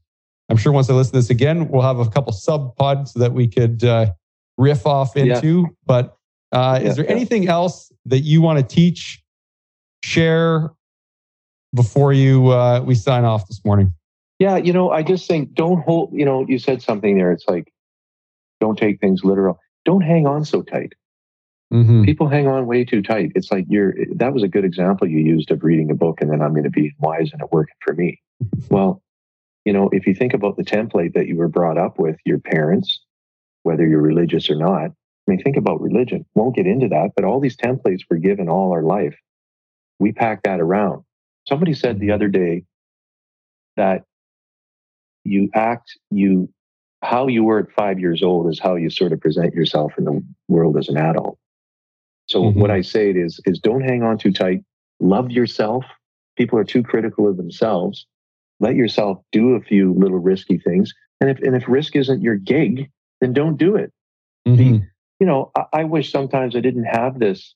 i'm sure once i listen to this again we'll have a couple sub pods that we could uh, riff off into. Yeah. But uh, yeah, is there yeah. anything else that you want to teach share before you uh, we sign off this morning? Yeah, you know, I just think don't hold. You know, you said something there. It's like don't take things literal. Don't hang on so tight. Mm-hmm. People hang on way too tight. It's like you're. That was a good example you used of reading a book and then I'm going to be wise and it working for me. well, you know, if you think about the template that you were brought up with, your parents, whether you're religious or not. I mean, think about religion. Won't get into that, but all these templates were given all our life. We pack that around. Somebody said the other day that you act, you, how you were at five years old is how you sort of present yourself in the world as an adult. So mm-hmm. what I say is, is don't hang on too tight. Love yourself. People are too critical of themselves. Let yourself do a few little risky things. And if, and if risk isn't your gig, then don't do it. Mm-hmm. You know, I, I wish sometimes I didn't have this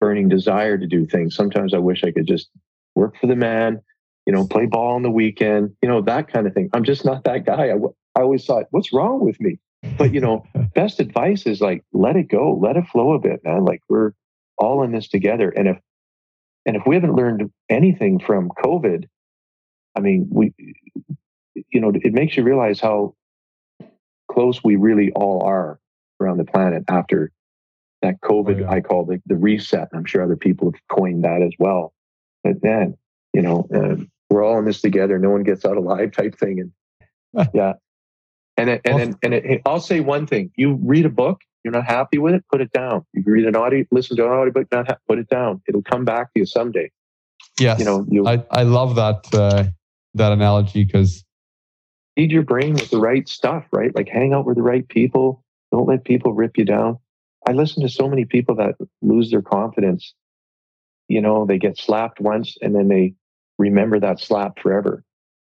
burning desire to do things. Sometimes I wish I could just work for the man, you know, play ball on the weekend, you know, that kind of thing. I'm just not that guy. I, I always thought, what's wrong with me? But, you know, best advice is like, let it go, let it flow a bit, man. Like we're all in this together. And if, and if we haven't learned anything from COVID, I mean, we, you know, it makes you realize how close we really all are around the planet after that COVID, oh, yeah. I call the, the reset. I'm sure other people have coined that as well. But then, you know, uh, we're all in this together. No one gets out alive type thing. And yeah. And it, and, and, and it, I'll say one thing. You read a book, you're not happy with it, put it down. You read an audio, listen to an audiobook, not ha- put it down. It'll come back to you someday. Yes. You know, you I, I love that, uh, that analogy because feed your brain with the right stuff, right? Like hang out with the right people. Don't let people rip you down. I listen to so many people that lose their confidence. You know, they get slapped once and then they remember that slap forever.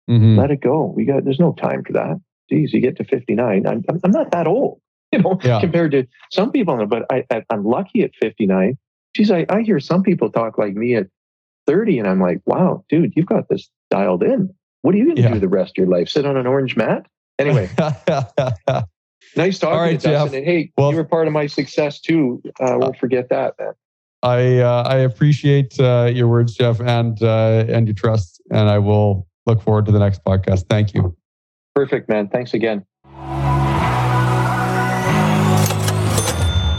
Mm-hmm. Let it go. We got, there's no time for that. Geez, you get to 59. I'm, I'm not that old, you know, yeah. compared to some people, but I, I, am lucky at 59. Geez, I, I hear some people talk like me at 30 and I'm like, wow, dude, you've got this dialed in. What are you going to yeah. do the rest of your life? Sit on an orange mat? Anyway, nice talking right, to you, Dustin. And hey, well, you were part of my success too. Uh, won't forget that, man. I uh, I appreciate uh, your words, Jeff, and uh, and your trust, and I will look forward to the next podcast. Thank you. Perfect, man. Thanks again.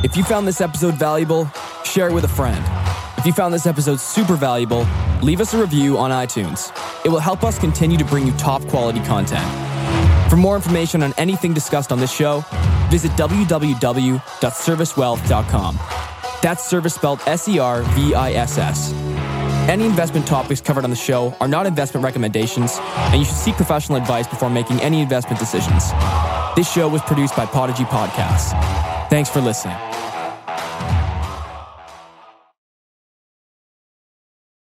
If you found this episode valuable, share it with a friend. If you found this episode super valuable, leave us a review on iTunes. It will help us continue to bring you top quality content. For more information on anything discussed on this show, visit www.servisswealth.com. That's service spelled S E R V I S S. Any investment topics covered on the show are not investment recommendations, and you should seek professional advice before making any investment decisions. This show was produced by Podigy Podcasts. Thanks for listening.